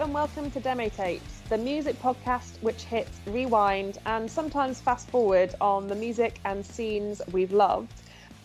and welcome to Demo Tapes, the music podcast which hits rewind and sometimes fast forward on the music and scenes we've loved.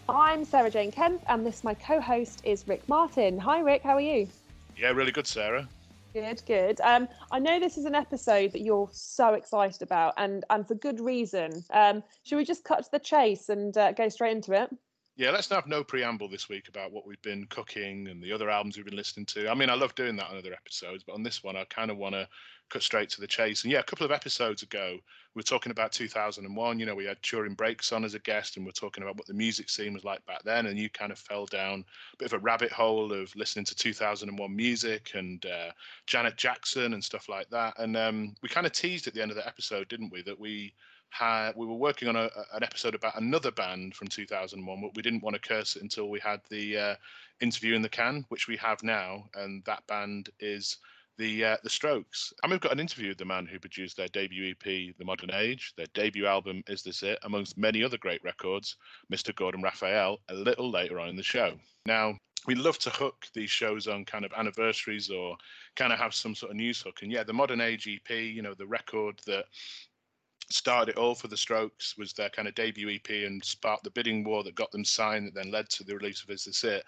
I'm Sarah Jane Kemp, and this my co-host is Rick Martin. Hi, Rick. How are you? Yeah, really good, Sarah. Good, good. Um, I know this is an episode that you're so excited about, and and for good reason. Um, should we just cut to the chase and uh, go straight into it? Yeah, let's have no preamble this week about what we've been cooking and the other albums we've been listening to. I mean, I love doing that on other episodes, but on this one, I kind of want to cut straight to the chase. And yeah, a couple of episodes ago, we were talking about 2001. You know, we had Turin Brakes on as a guest, and we are talking about what the music scene was like back then. And you kind of fell down a bit of a rabbit hole of listening to 2001 music and uh, Janet Jackson and stuff like that. And um, we kind of teased at the end of the episode, didn't we, that we had we were working on a, an episode about another band from 2001, but we didn't want to curse it until we had the uh, interview in the can, which we have now, and that band is the uh, the Strokes. And we've got an interview with the man who produced their debut EP, The Modern Age. Their debut album, Is This It, amongst many other great records, Mr. Gordon Raphael, a little later on in the show. Now, we love to hook these shows on kind of anniversaries or kind of have some sort of news hook. And yeah, the Modern Age EP, you know, the record that started it all for the Strokes was their kind of debut EP and sparked the bidding war that got them signed that then led to the release of Is This It.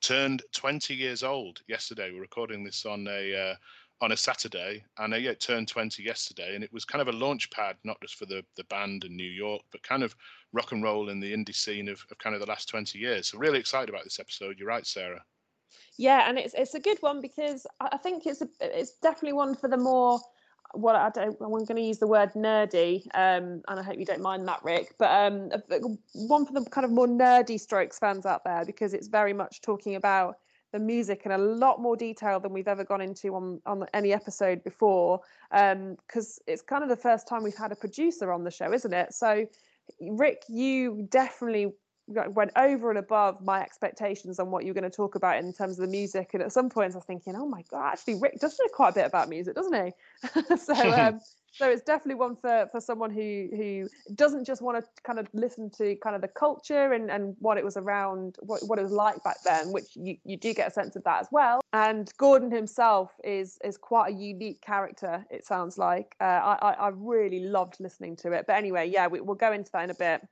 Turned 20 years old yesterday. We're recording this on a uh, on a Saturday, and uh, yeah, it turned 20 yesterday, and it was kind of a launch pad, not just for the the band in New York, but kind of rock and roll in the indie scene of, of kind of the last 20 years. So really excited about this episode. You're right, Sarah. Yeah, and it's it's a good one because I think it's a, it's definitely one for the more what I don't, I'm going to use the word nerdy, um, and I hope you don't mind that, Rick. But um, one for the kind of more nerdy Strokes fans out there because it's very much talking about the music in a lot more detail than we've ever gone into on on any episode before. Um, because um, it's kind of the first time we've had a producer on the show, isn't it? So, Rick, you definitely went over and above my expectations on what you're going to talk about in terms of the music. And at some points, I was thinking, oh my god, actually, Rick does know quite a bit about music, doesn't he? so, um, so it's definitely one for for someone who who doesn't just want to kind of listen to kind of the culture and and what it was around, what what it was like back then, which you you do get a sense of that as well. And Gordon himself is is quite a unique character. It sounds like uh, I I really loved listening to it. But anyway, yeah, we, we'll go into that in a bit.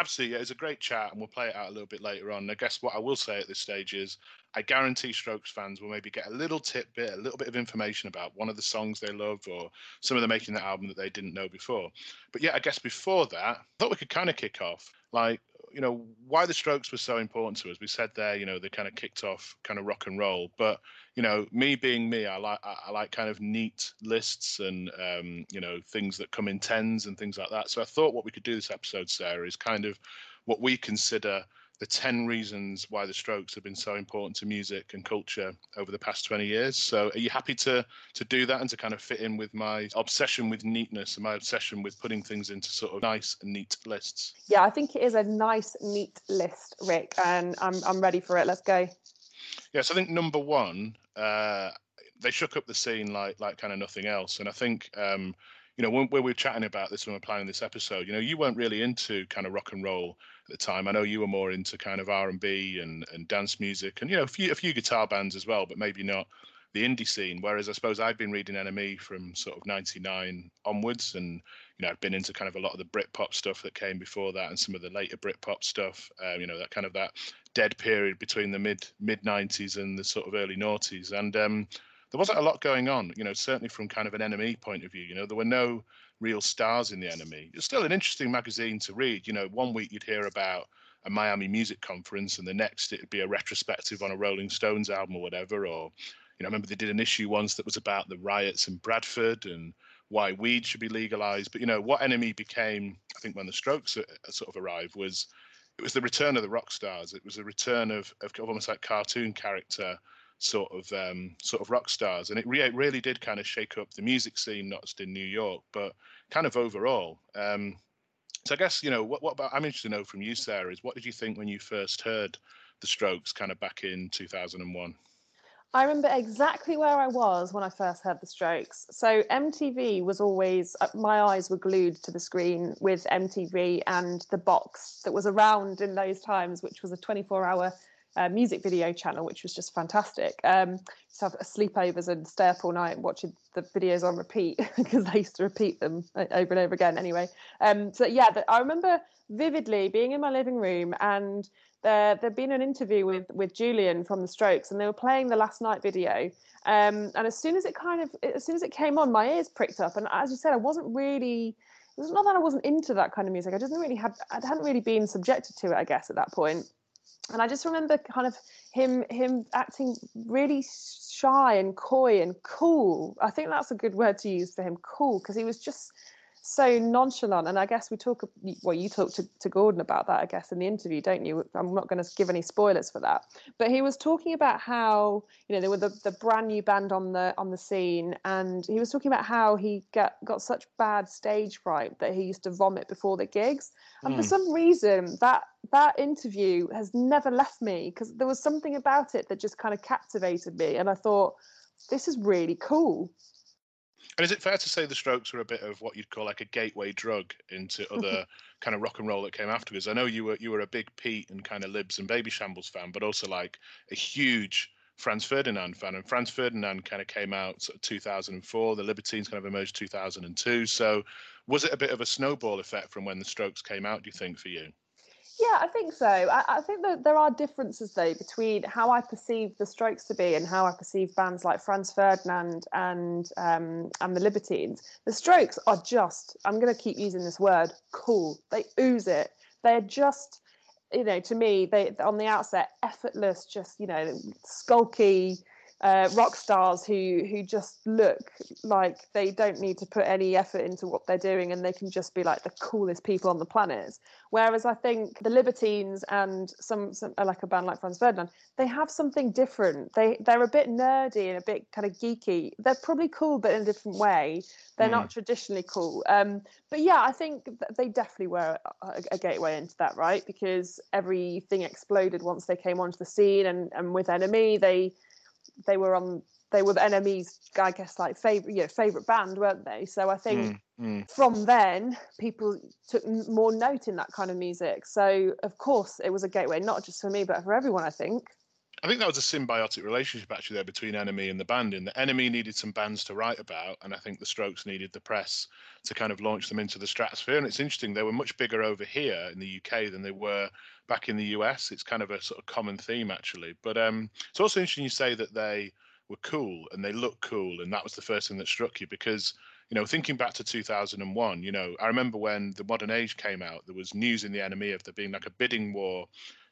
Absolutely, yeah, it's a great chat, and we'll play it out a little bit later on. I guess what I will say at this stage is, I guarantee Strokes fans will maybe get a little tidbit, a little bit of information about one of the songs they love, or some of the making the album that they didn't know before. But yeah, I guess before that, I thought we could kind of kick off. Like you know why the Strokes were so important to us. We said there, you know, they kind of kicked off kind of rock and roll. But you know, me being me, I like I like kind of neat lists and um, you know things that come in tens and things like that. So I thought what we could do this episode, Sarah, is kind of what we consider the 10 reasons why the strokes have been so important to music and culture over the past 20 years. So are you happy to to do that and to kind of fit in with my obsession with neatness and my obsession with putting things into sort of nice and neat lists? Yeah i think it is a nice neat list rick and i'm, I'm ready for it. Let's go. Yes i think number one uh they shook up the scene like like kind of nothing else. And i think um you know, when, when, we were chatting about this when we were planning this episode, you know, you weren't really into kind of rock and roll at the time. I know you were more into kind of R and B and and dance music, and you know, a few a few guitar bands as well, but maybe not the indie scene. Whereas I suppose I've been reading NME from sort of '99 onwards, and you know, I've been into kind of a lot of the Britpop stuff that came before that, and some of the later Britpop stuff. Um, you know, that kind of that dead period between the mid mid '90s and the sort of early noughties, and um, there wasn't a lot going on, you know, certainly from kind of an NME point of view. You know, there were no real stars in the NME. It's still an interesting magazine to read. You know, one week you'd hear about a Miami music conference, and the next it'd be a retrospective on a Rolling Stones album or whatever. Or, you know, I remember they did an issue once that was about the riots in Bradford and why weed should be legalized. But you know, what NME became, I think, when the Strokes uh, sort of arrived was it was the return of the rock stars. It was a return of, of almost like cartoon character sort of um, sort of rock stars, and it re- really did kind of shake up the music scene, not just in New York, but kind of overall. Um, so I guess you know what, what about I'm interested to know from you, Sarah, is what did you think when you first heard the Strokes, kind of back in 2001? I remember exactly where I was when I first heard the Strokes. So MTV was always uh, my eyes were glued to the screen with MTV and the box that was around in those times, which was a 24-hour uh, music video channel, which was just fantastic. Um, to have sleepovers and stay up all night watching the videos on repeat because I used to repeat them over and over again. Anyway, um, so yeah, the, I remember vividly being in my living room and there there'd been an interview with with Julian from the Strokes, and they were playing the last night video. Um, and as soon as it kind of as soon as it came on, my ears pricked up. And as you said, I wasn't really. It was not that I wasn't into that kind of music. I didn't really had I hadn't really been subjected to it. I guess at that point. And I just remember kind of him him acting really shy and coy and cool. I think that's a good word to use for him, cool, because he was just so nonchalant. And I guess we talk, well, you talked to, to Gordon about that, I guess, in the interview, don't you? I'm not going to give any spoilers for that. But he was talking about how, you know, there were the, the brand new band on the on the scene, and he was talking about how he got got such bad stage fright that he used to vomit before the gigs. And mm. for hmm. some reason, that that interview has never left me because there was something about it that just kind of captivated me, and I thought, this is really cool. And is it fair to say the Strokes were a bit of what you'd call like a gateway drug into other kind of rock and roll that came afterwards? I know you were you were a big Pete and kind of Libs and Babyshambles fan, but also like a huge Franz Ferdinand fan. And Franz Ferdinand kind of came out sort of 2004. The Libertines kind of emerged 2002. So was it a bit of a snowball effect from when the Strokes came out? Do you think for you? Yeah, I think so. I, I, think that there are differences though between how I perceive the Strokes to be and how I perceive bands like Franz Ferdinand and um, and the Libertines. The Strokes are just I'm going to keep using this word cool. They ooze it. They're just you know to me they on the outset effortless, just you know skulky uh, rock stars who who just look like they don't need to put any effort into what they're doing and they can just be like the coolest people on the planet. Whereas i think the libertines and some, some uh, like a band like franz ferdinand they have something different. They they're a bit nerdy and a bit kind of geeky. They're probably cool but in a different way. They're mm. not traditionally cool. Um, but yeah i think they definitely were a, a, gateway into that right? Because everything exploded once they came onto the scene and and with NME, they they were on they were the NME's I guess like favorite you know favorite band weren't they? So I think mm, mm. from then people took more note in that kind of music. So of course it was a gateway not just for me but for everyone I think I think that was a symbiotic relationship actually there between NME and the band. In the NME needed some bands to write about, and I think the Strokes needed the press to kind of launch them into the stratosphere. And it's interesting they were much bigger over here in the UK than they were back in the US. It's kind of a sort of common theme actually. But um, it's also interesting you say that they were cool and they look cool, and that was the first thing that struck you because you know, thinking back to 2001, you know, I remember when the Modern Age came out, there was news in the NME of there being like a bidding war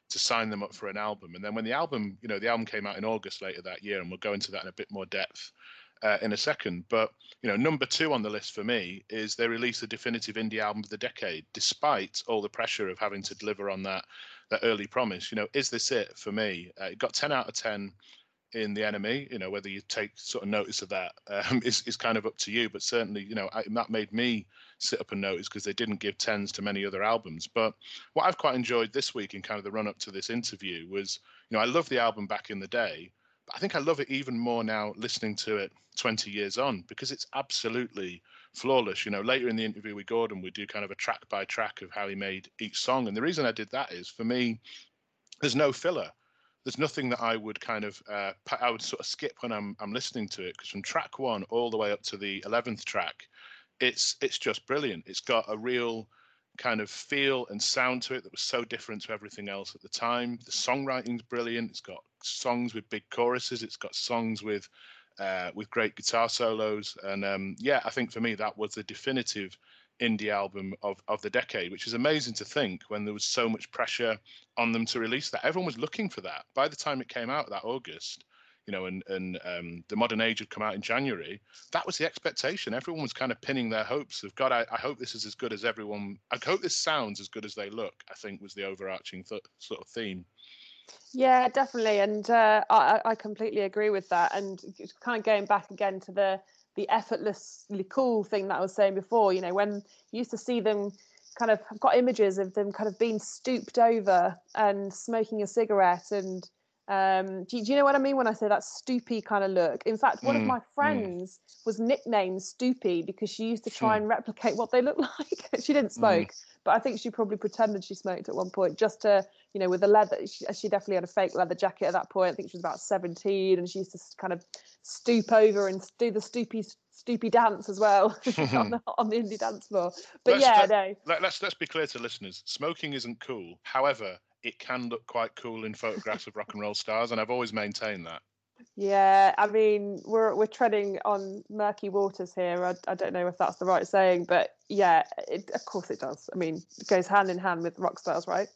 to sign them up for an album. And then when the album, you know, the album came out in August later that year, and we'll go into that in a bit more depth uh, in a second. But you know, number two on the list for me is they released the definitive indie album of the decade, despite all the pressure of having to deliver on that that early promise. You know, is this it for me? Uh, it got 10 out of 10 in the NME You know, whether you take sort of notice of that um, is is kind of up to you. But certainly, you know, I, that made me sit up and notice because they didn't give tens to many other albums. But what I've quite enjoyed this week in kind of the run up to this interview was, you know, I love the album back in the day, but I think I love it even more now listening to it 20 years on because it's absolutely flawless. You know, later in the interview with Gordon, we do kind of a track by track of how he made each song. And the reason I did that is for me, there's no filler there's nothing that I would kind of uh, I would sort of skip when I'm I'm listening to it because from track one all the way up to the eleventh track, it's it's just brilliant. It's got a real kind of feel and sound to it that was so different to everything else at the time. The songwriting's brilliant. It's got songs with big choruses. It's got songs with uh, with great guitar solos. And um, yeah, I think for me that was the definitive indie album of, of the decade, which is amazing to think when there was so much pressure on them to release that. Everyone was looking for that. By the time it came out that August, you know, and and um, the modern age had come out in January. That was the expectation. Everyone was kind of pinning their hopes of God. I, I hope this is as good as everyone. I hope this sounds as good as they look. I think was the overarching th- sort of theme. Yeah, definitely, and uh, I, I completely agree with that. And kind of going back again to the the effortlessly cool thing that I was saying before. You know, when you used to see them kind of I've got images of them kind of being stooped over and smoking a cigarette and um, do, do, you know what I mean when I say that stoopy kind of look? In fact, one mm, of my mm. friends mm. was nicknamed Stoopy because she used to try and replicate what they looked like. she didn't mm. smoke, mm. but I think she probably pretended she smoked at one point just to, you know, with the leather. She, she definitely had a fake leather jacket at that point. I think she was about 17 and she used to kind of stoop over and do the stoopy stoopy dance as well on, the, on the indie dance floor. But let's, yeah, let, no. Let, let's let's be clear to listeners: smoking isn't cool. However, it can look quite cool in photographs of rock and roll stars, and I've always maintained that. Yeah, I mean, we're we're treading on murky waters here. I, I don't know if that's the right saying, but yeah, it, of course it does. I mean, it goes hand in hand with rock stars, right?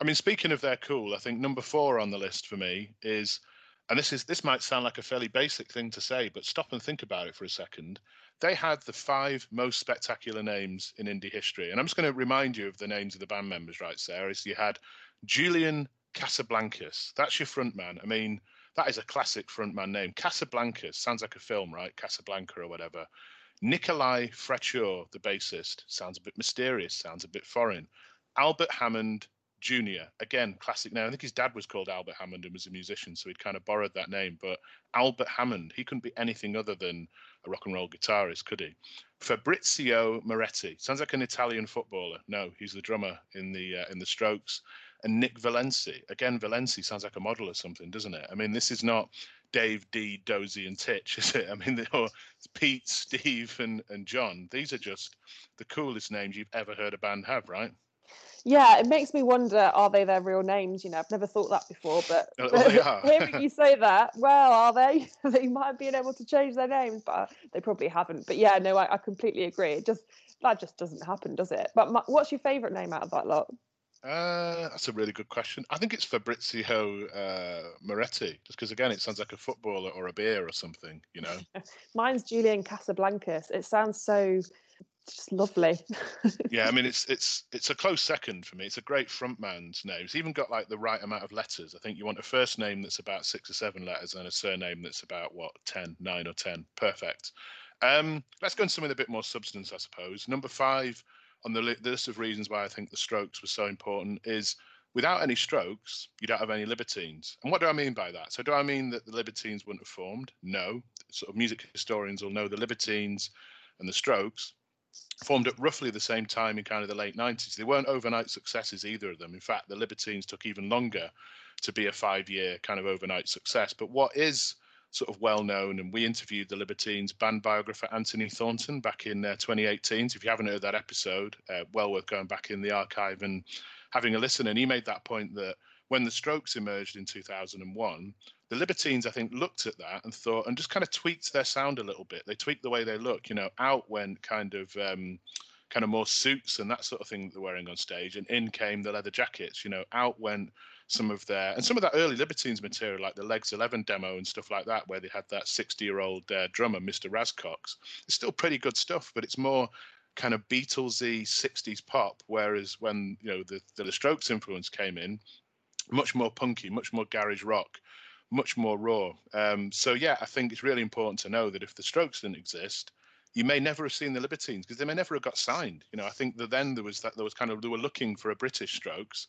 I mean, speaking of their cool, I think number four on the list for me is, and this is this might sound like a fairly basic thing to say, but stop and think about it for a second. They had the five most spectacular names in indie history, and I'm just going to remind you of the names of the band members, right, Sarah? So you had Julian Casablancas. That's your front man. I mean that is a classic frontman name. Casablancas sounds like a film, right? Casablanca or whatever. Nikolai Fraiture, the bassist, sounds a bit mysterious, sounds a bit foreign. Albert Hammond Jr., again, classic name. I think his dad was called Albert Hammond and was a musician, so he'd kind of borrowed that name. But Albert Hammond, he couldn't be anything other than a rock and roll guitarist, could he? Fabrizio Moretti, sounds like an Italian footballer. No, he's the drummer in the uh, in the Strokes and Nick Valensi. Again, Valensi sounds like a model or something, doesn't it? I mean, this is not Dave, D, Dozy, and Titch, is it? I mean, they Pete, Steve, and, and John. These are just the coolest names you've ever heard a band have, right? Yeah, it makes me wonder: Are they their real names? You know, I've never thought that before, but, oh, but hearing you say that, well, are they? they might have been able to change their names, but they probably haven't. But yeah, no, I, I completely agree. It just that just doesn't happen, does it? But my, what's your favourite name out of that lot? Uh, that's a really good question. I think it's Fabrizio uh, Moretti, just because again, it sounds like a footballer or a beer or something. You know. Mine's Julian Casablancas. It sounds so just lovely. yeah, I mean, it's it's it's a close second for me. It's a great frontman's name. It's even got like the right amount of letters. I think you want a first name that's about six or seven letters and a surname that's about what ten, nine or ten. Perfect. Um, let's go into something a bit more substance, I suppose. Number five on the, li- the list of reasons why I think the Strokes were so important is without any Strokes, you don't have any Libertines. And what do I mean by that? So, do I mean that the Libertines wouldn't have formed? No. Sort of music historians will know the Libertines and the Strokes formed at roughly the same time in kind of the late 90s. They weren't overnight successes, either of them. In fact, the Libertines took even longer to be a five year kind of overnight success. But what is sort of well known. And we interviewed the Libertines band biographer Anthony Thornton back in uh, 2018. So if you haven't heard that episode, uh, well worth going back in the archive and having a listen. And he made that point that when the Strokes emerged in 2001, the Libertines, I think, looked at that and thought, and just kind of tweaked their sound a little bit. They tweaked the way they look. You know, out went kind of. Um, kind of more suits and that sort of thing that they're wearing on stage, and in came the leather jackets. You know, out went some of their and some of that early Libertines material, like the Legs Eleven demo and stuff like that, where they had that sixty-year-old uh, drummer, Mr. Raz Cox. It's still pretty good stuff, but it's more kind of Beatlesy '60s pop. Whereas when you know the the Strokes influence came in, much more punky, much more garage rock, much more raw. Um, so yeah, I think it's really important to know that if the Strokes didn't exist, you may never have seen the Libertines because they may never have got signed. You know, I think that then there was that there was kind of they were looking for a British Strokes,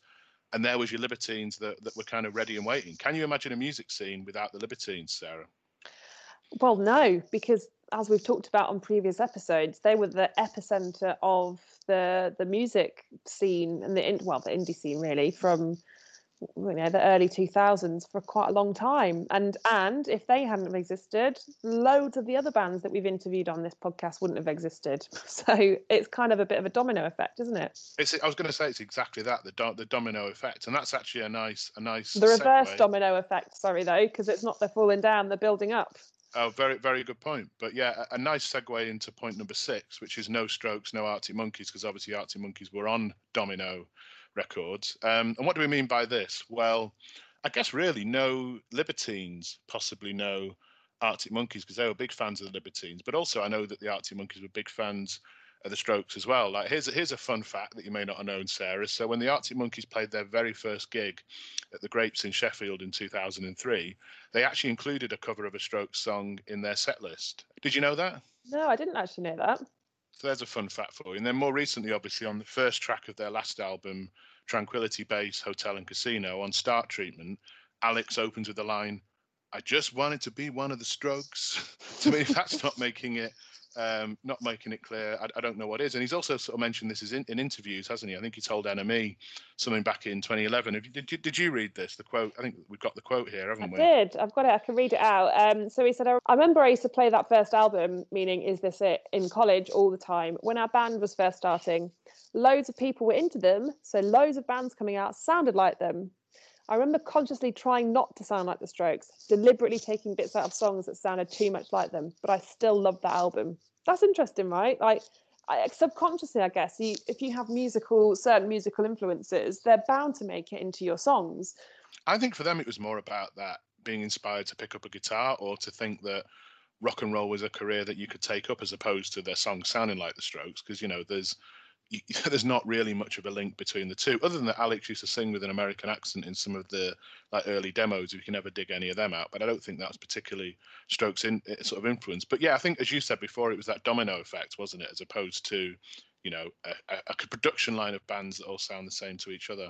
and there was your Libertines that, that were kind of ready and waiting. Can you imagine a music scene without the Libertines, Sarah? Well, no, because as we've talked about on previous episodes, they were the epicenter of the the music scene and the well the indie scene really from you know the early 2000s for quite a long time. And and if they hadn't have existed loads of the other bands that we've interviewed on this podcast wouldn't have existed. So it's kind of a bit of a domino effect isn't it? It's i was going to say it's exactly that the do, the domino effect. And that's actually a nice a nice the reverse segue. domino effect sorry though because it's not they're falling down they're building up. Oh, very, very good point. But yeah, a, a, nice segue into point number six, which is no strokes, no Arctic Monkeys, because obviously Arctic Monkeys were on Domino records. Um, and what do we mean by this? Well, I guess really no Libertines, possibly no Arctic Monkeys, because they were big fans of the Libertines. But also, I know that the Arctic Monkeys were big fans of the Strokes as well. Like here's a, here's a fun fact that you may not have known, Sarah. So when the Arctic Monkeys played their very first gig at the Grapes in Sheffield in 2003, they actually included a cover of a Strokes song in their set list. Did you know that? No, I didn't actually know that. So there's a fun fact for you. And then more recently, obviously, on the first track of their last album, Tranquility Base Hotel and Casino, on Star Treatment, Alex opens with the line, I just wanted to be one of the strokes. to me, that's not making it um, not making it clear. I, I, don't know what is. And he's also sort of mentioned this in, in interviews, hasn't he? I think he told NME something back in 2011. You, did, you, did you read this? The quote? I think we've got the quote here, haven't I we? I did. I've got it. I can read it out. Um, so he said, I remember I used to play that first album, meaning Is This It, in college all the time when our band was first starting. Loads of people were into them, so loads of bands coming out sounded like them. I remember consciously trying not to sound like the Strokes, deliberately taking bits out of songs that sounded too much like them, but I still loved that album. That's interesting, right? Like I, subconsciously, I guess, you, if you have musical certain musical influences, they're bound to make it into your songs. I think for them it was more about that being inspired to pick up a guitar or to think that rock and roll was a career that you could take up as opposed to their songs sounding like the Strokes. Because you know, there's there's not really much of a link between the two, other than that Alex used to sing with an American accent in some of the like early demos. If you can ever dig any of them out, but I don't think that's particularly Strokes in eh, sort of influence. But yeah, I think as you said before, it was that domino effect, wasn't it, as opposed to you know a, a production line of bands that all sound the same to each other.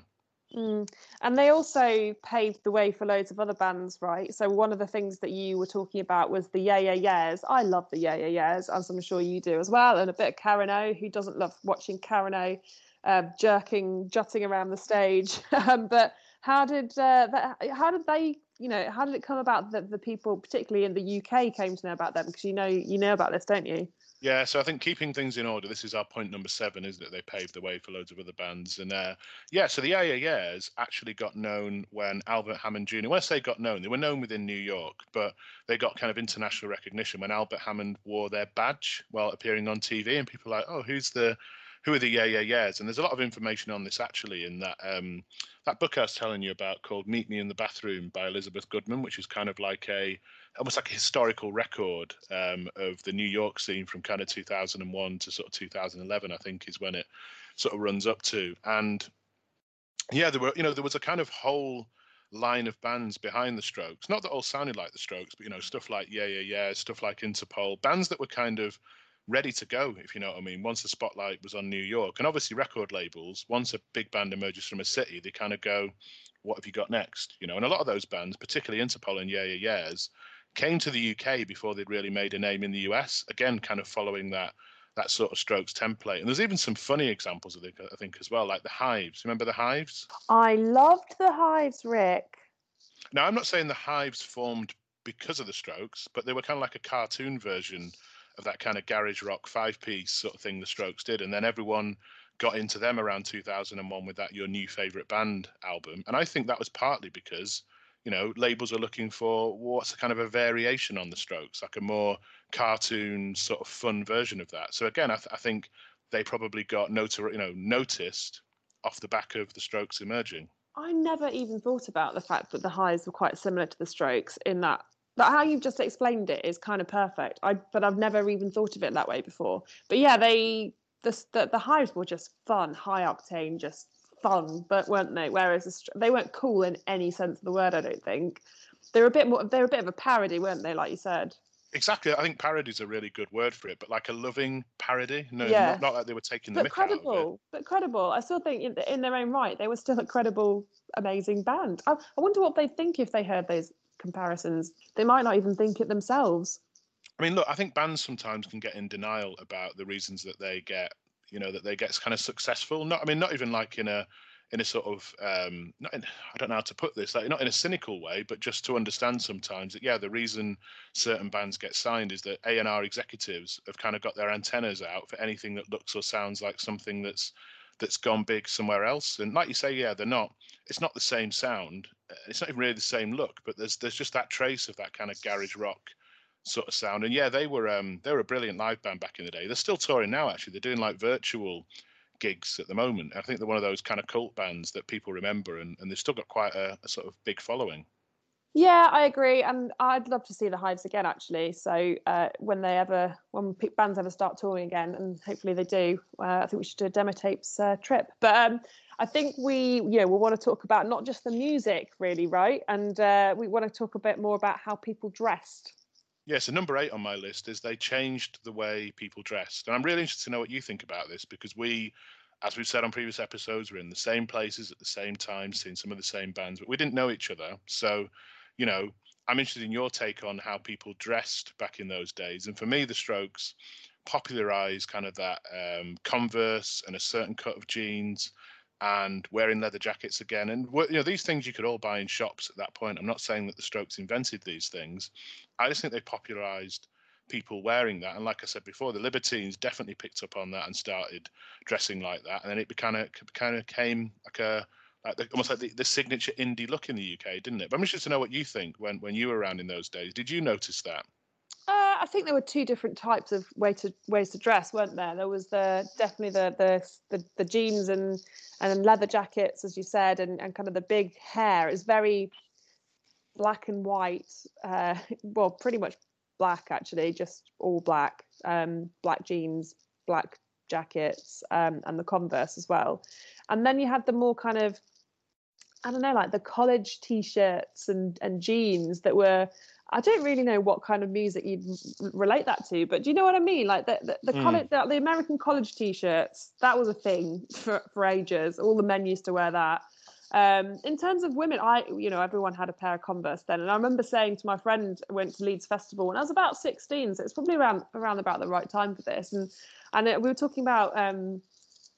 Mm. And they also paved the way for loads of other bands, right? So one of the things that you were talking about was the Yeah Yeah Yeahs. I love the Yeah Yeah Yeahs, as I'm sure you do as well, and a bit of Karen O. Who doesn't love watching Karen O uh, jerking, jutting around the stage? um, but how did uh, that, how did they? You know, how did it come about that the people, particularly in the UK, came to know about them? Because you know, you know about this, don't you? Yeah, so I think keeping things in order. This is our point number seven, isn't it? They paved the way for loads of other bands, and uh, yeah, so the Yeah Yeah Yeahs actually got known when Albert Hammond Jr. When I say got known, they were known within New York, but they got kind of international recognition when Albert Hammond wore their badge while appearing on TV, and people were like, oh, who's the who are the yeah yeah yeahs and there's a lot of information on this actually in that um, that book i was telling you about called meet me in the bathroom by elizabeth goodman which is kind of like a almost like a historical record um, of the New York scene from kind of 2001 to sort of 2011, I think is when it sort of runs up to. And yeah, there were, you know, there was a kind of whole line of bands behind the Strokes. Not that all sounded like the Strokes, but you know, stuff like Yeah Yeah Yeah, stuff like Interpol, bands that were kind of ready to go, if you know what I mean. Once the spotlight was on New York, and obviously record labels, once a big band emerges from a city, they kind of go, "What have you got next?" You know, and a lot of those bands, particularly Interpol and Yeah Yeah Yeahs, came to the UK before they'd really made a name in the US. Again, kind of following that that sort of Strokes template. And there's even some funny examples, I think, I think as well, like the Hives. Remember the Hives? I loved the Hives, Rick. Now, I'm not saying the Hives formed because of the Strokes, but they were kind of like a cartoon version of that kind of garage rock five piece sort of thing the Strokes did. And then everyone got into them around 2001 with that Your New Favorite Band album. And I think that was partly because you know, labels are looking for what's a kind of a variation on the strokes, like a more cartoon sort of fun version of that. So again, I, th- I think they probably got notor- you know, noticed off the back of the strokes emerging. I never even thought about the fact that the Hives were quite similar to the strokes in that that how you've just explained it is kind of perfect. I but I've never even thought of it that way before. But yeah, they the the, the were just fun, high octane, just fun, but weren't they? Whereas they weren't cool in any sense of the word. I don't think they were a bit more. They were a bit of a parody, weren't they? Like you said. Exactly. I think parody is a really good word for it, but like a loving parody. No, yeah. not, not like they were taking the but credible. But credible. I still think in, in, their own right, they were still a credible, amazing band. I, I wonder what they'd think if they heard those comparisons. They might not even think it themselves. I mean, look, I think bands sometimes can get in denial about the reasons that they get you know that they get kind of successful. Not i mean not even like in a in a sort of um not in, i don't know how to put this like not in a cynical way but just to understand sometimes that yeah the reason certain bands get signed is that a&r executives have kind of got their antennas out for anything that looks or sounds like something that's that's gone big somewhere else. And like you say yeah they're not it's not the same sound it's not even really the same look but there's there's just that trace of that kind of garage rock sort of sound. And yeah, they were um, they were a brilliant live band back in the day. They're still touring now. Actually, they're doing like virtual gigs at the moment. I think they're one of those kind of cult bands that people remember, and, and they've still got quite a, a sort of big following. Yeah, I agree, and I'd love to see the Hives again. Actually, so uh, when they ever, when bands ever start touring again, and hopefully they do, uh, I think we should do a demo tapes uh, trip. But um, I think we, yeah, we want to talk about not just the music, really, right? And uh, we want to talk a bit more about how people dressed. Yeah, so number eight on my list is they changed the way people dressed. And I'm really interested to know what you think about this because we, as we've said on previous episodes, we're in the same places at the same time, seeing some of the same bands, but we didn't know each other. So, you know, I'm interested in your take on how people dressed back in those days. And for me, the Strokes popularized kind of that um, Converse and a certain cut of jeans and wearing leather jackets again. And you know, these things you could all buy in shops at that point. I'm not saying that the Strokes invented these things. I just think they popularized people wearing that. And like I said before, the Libertines definitely picked up on that and started dressing like that. And then it kind of kind of came like a like the, almost like the, the signature indie look in the UK, didn't it? But I'm interested to know what you think when when you were around in those days. Did you notice that? Uh, I think there were two different types of way to ways to dress, weren't there? There was the definitely the the the, the jeans and and leather jackets, as you said, and, and kind of the big hair. It's very black and white. Uh, well, pretty much black actually, just all black. Um, black jeans, black jackets, um, and the Converse as well. And then you had the more kind of I don't know, like the college t-shirts and and jeans that were I don't really know what kind of music you'd relate that to, but do you know what I mean? Like the the, the mm. college, the, the, American college T-shirts, that was a thing for, for ages. All the men used to wear that. Um, in terms of women, I you know everyone had a pair of Converse then, and I remember saying to my friend, I went to Leeds Festival when I was about sixteen, so it's probably around around about the right time for this, and and it, we were talking about. Um,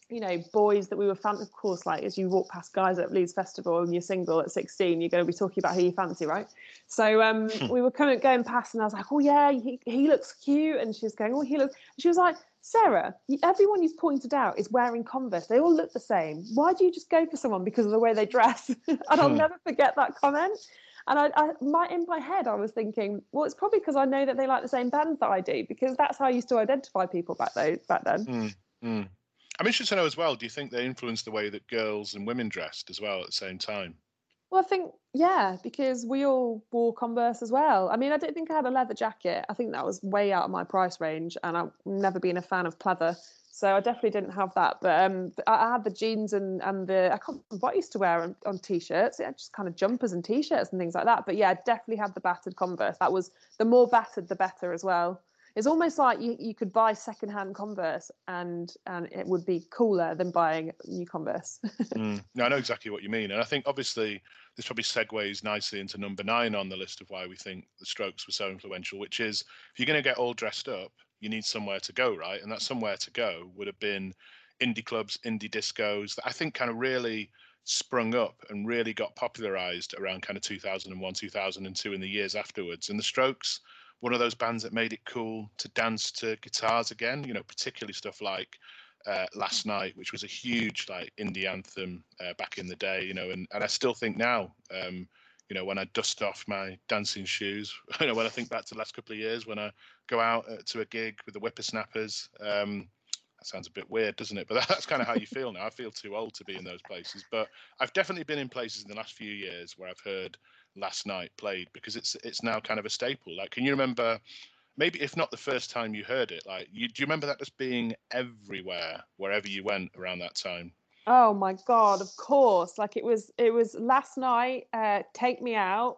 you know, boys that we were fan of course, like as you walk past guys at Leeds Festival and you're single at 16, you're going to be talking about who you fancy, right? So um, hmm. we were coming going past and I was like, oh yeah, he, he looks cute. And she was going, oh, he looks, she was like, Sarah, everyone you've pointed out is wearing Converse. They all look the same. Why do you just go for someone because of the way they dress? and I'll hmm. never forget that comment. And I, I my, in my head, I was thinking, well, it's probably because I know that they like the same bands that I do, because that's how I used to identify people back, though, back then. Mm, mm. I'm interested to know as well. Do you think they influenced the way that girls and women dressed as well at the same time? Well, I think yeah, because we all wore Converse as well. I mean, I don't think I had a leather jacket. I think that was way out of my price range, and I've never been a fan of pleather, so I definitely didn't have that. But um, I had the jeans and and the I can't remember what I used to wear on, on t-shirts. Yeah, just kind of jumpers and t-shirts and things like that. But yeah, I definitely had the battered Converse. That was the more battered, the better as well it's almost like you, you could buy secondhand Converse and and it would be cooler than buying new Converse. mm, no, I know exactly what you mean, and I think obviously this probably segues nicely into number nine on the list of why we think the Strokes were so influential, which is if you're going to get all dressed up, you need somewhere to go, right? And that somewhere to go would have been indie clubs, indie discos that I think kind of really sprung up and really got popularized around kind of 2001, 2002, in the years afterwards. And the Strokes one of those bands that made it cool to dance to guitars again. You know, particularly stuff like uh, Last Night, which was a huge like indie anthem uh, back in the day. You know, and and I still think now. Um, you know, when I dust off my dancing shoes, you know, when I think back to the last couple of years, when I go out uh, to a gig with the whippersnappers, um, that sounds a bit weird, doesn't it? But that's kind of how you feel now. I feel too old to be in those places, but I've definitely been in places in the last few years where I've heard last night played because it's it's now kind of a staple. Like, can you remember? Maybe if not the first time you heard it, like, you, do you remember that just being everywhere wherever you went around that time? Oh my god, of course! Like it was, it was last night. Uh, Take me out.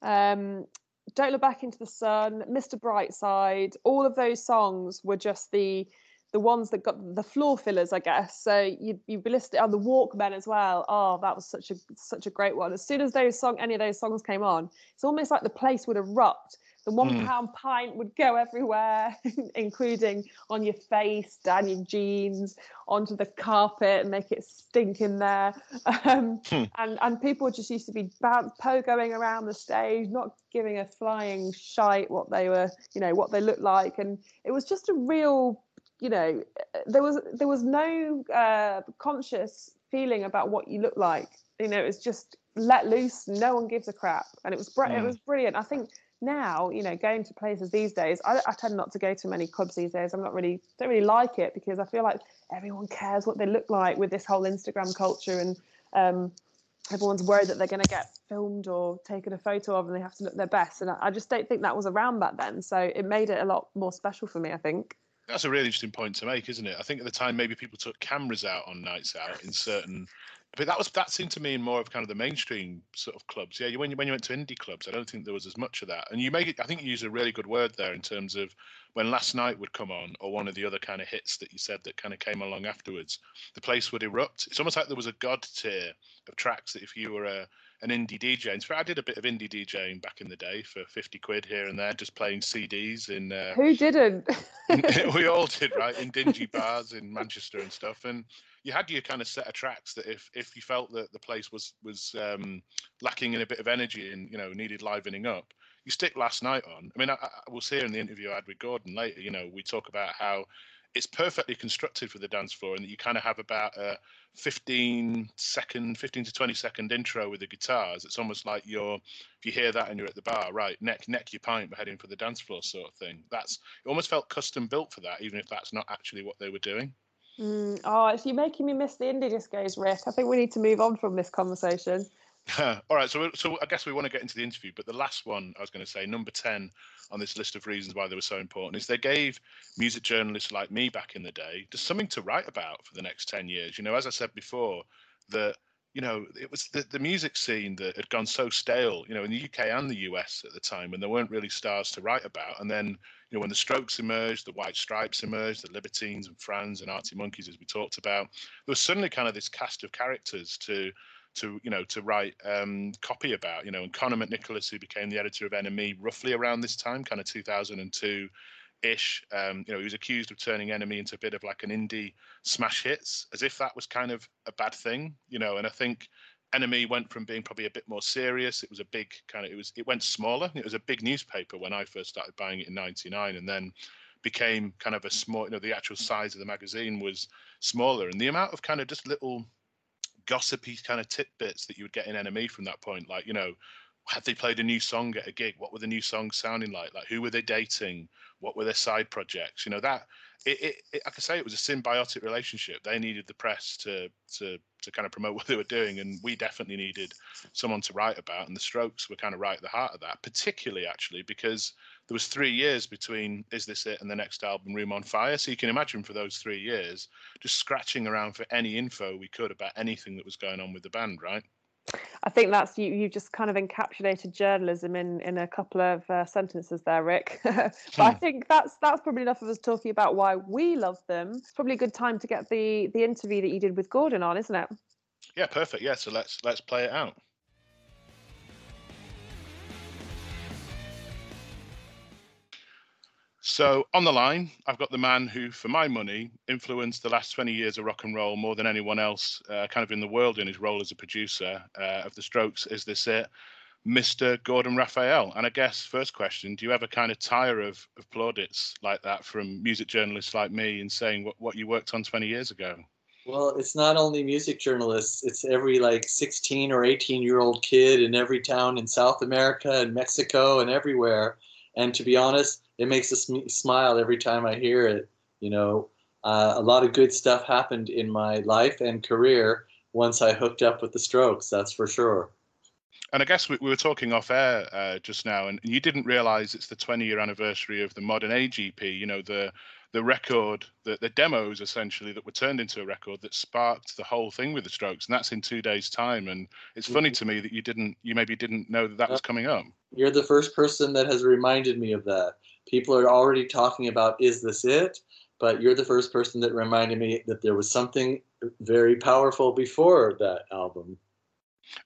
Um, don't look back into the sun. Mr. Brightside. All of those songs were just the the ones that got the floor fillers, I guess. So you you listed on the Walkmen as well. Oh, that was such a such a great one. As soon as those song any of those songs came on, it's almost like the place would erupt. The one mm. pound pint would go everywhere, including on your face, down your jeans, onto the carpet, and make it stink in there. Um, hmm. And and people just used to be bounce, pogoing around the stage, not giving a flying shite what they were, you know, what they looked like, and it was just a real you know there was there was no uh, conscious feeling about what you look like. You know it was just let loose no one gives a crap. And it was br- mm. it was brilliant. I think now you know going to places these days I, I, tend not to go to many clubs these days. I'm not really don't really like it because i feel like everyone cares what they look like with this whole instagram culture and um, everyone's worried that they're going to get filmed or taken a photo of and they have to look their best. And I, I just don't think that was around back then. So it made it a lot more special for me i think that's a really interesting point to make, isn't it? I think at the time maybe people took cameras out on nights out in certain, but that was that seemed to me more of kind of the mainstream sort of clubs. Yeah, when you when you went to indie clubs, I don't think there was as much of that. And you make it, I think you use a really good word there in terms of when last night would come on or one of the other kind of hits that you said that kind of came along afterwards, the place would erupt. It's almost like there was a god tier of tracks that if you were a an indie DJ. In fact, I did a bit of indie DJing back in the day for 50 quid here and there, just playing CDs in. Uh, Who didn't? we all did, right? In dingy bars in Manchester and stuff. And you had your kind of set of tracks that if if you felt that the place was was um, lacking in a bit of energy and you know needed livening up, you stick last night on. I mean, I, I will see in the interview I had with Gordon later. You know, we talk about how it's perfectly constructed for the dance floor and you kind of have about a 15 second 15 to 20 second intro with the guitars. It's almost like you're if you hear that and you're at the bar right neck neck your pint but heading for the dance floor sort of thing. That's it almost felt custom built for that even if that's not actually what they were doing. Mm, oh it's you making me miss the indie discos rick i think we need to move on from this conversation all right, so so I guess we want to get into the interview, but the last one I was going to say, number ten on this list of reasons why they were so important, is they gave music journalists like me back in the day just something to write about for the next ten years. You know, as I said before, that you know it was the, the music scene that had gone so stale, you know, in the UK and the US at the time, and there weren't really stars to write about. And then you know when the Strokes emerged, the White Stripes emerged, the Libertines and Franz and Arctic Monkeys, as we talked about, there was suddenly kind of this cast of characters to to you know to write um, copy about you know and Conor McNicholas who became the editor of NME roughly around this time kind of 2002 ish um, you know he was accused of turning NME into a bit of like an indie smash hits as if that was kind of a bad thing you know and I think NME went from being probably a bit more serious it was a big kind of it was it went smaller it was a big newspaper when I first started buying it in 99 and then became kind of a small you know the actual size of the magazine was smaller and the amount of kind of just little gossipy kind of tidbits that you would get in NME from that point. Like, you know, had they played a new song at a gig? What were the new songs sounding like? Like, who were they dating? What were their side projects? You know, that it, it, it like I say, it was a symbiotic relationship. They needed the press to to to kind of promote what they were doing, and we definitely needed someone to write about. And the Strokes were kind of right at the heart of that, particularly actually because there was three years between Is This It and the next album, Room on Fire. So you can imagine for those three years, just scratching around for any info we could about anything that was going on with the band, right? I think that's you. You just kind of encapsulated journalism in in a couple of uh, sentences there, Rick. but hmm. I think that's that's probably enough of us talking about why we love them. It's probably a good time to get the the interview that you did with Gordon on, isn't it? Yeah, perfect. Yeah, so let's let's play it out. So on the line, I've got the man who, for my money, influenced the last 20 years of rock and roll more than anyone else, uh, kind of in the world in his role as a producer uh, of the Strokes. Is this it? Mr. Gordon Raphael. And I guess first question, do you ever kind of tire of, of plaudits like that from music journalists like me and saying what, what you worked on 20 years ago? Well, it's not only music journalists, it's every like 16 or 18 year old kid in every town in South America and Mexico and everywhere. And to be honest, it makes us smile every time I hear it. You know, uh, a lot of good stuff happened in my life and career once I hooked up with the Strokes. That's for sure. And I guess we, we were talking off air uh, just now, and you didn't realize it's the 20 year anniversary of the Modern Age EP. You know, the the record, the, the demos essentially that were turned into a record that sparked the whole thing with the Strokes, and that's in two days' time. And it's funny mm-hmm. to me that you didn't, you maybe didn't know that that was coming up. You're the first person that has reminded me of that. People are already talking about, is this it? But you're the first person that reminded me that there was something very powerful before that album.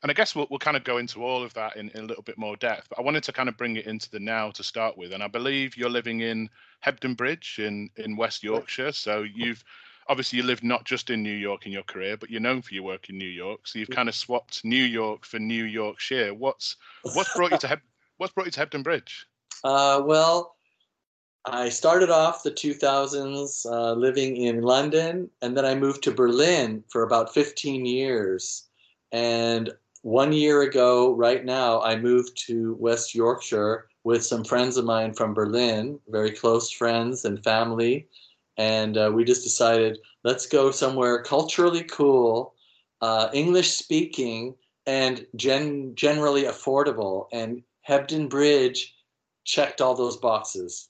And I guess we'll, we'll kind of go into all of that in, in a little bit more depth. But I wanted to kind of bring it into the now to start with. And I believe you're living in Hebden Bridge in, in West Yorkshire. So you've obviously you lived not just in New York in your career, but you're known for your work in New York. So you've kind of swapped New York for New Yorkshire. What's what's brought you to Heb- what's brought you to Hebden Bridge? Uh, well, I started off the 2000s uh, living in London, and then I moved to Berlin for about 15 years. And one year ago, right now, I moved to West Yorkshire with some friends of mine from Berlin, very close friends and family. And uh, we just decided, let's go somewhere culturally cool, uh, English speaking, and gen- generally affordable. And Hebden Bridge checked all those boxes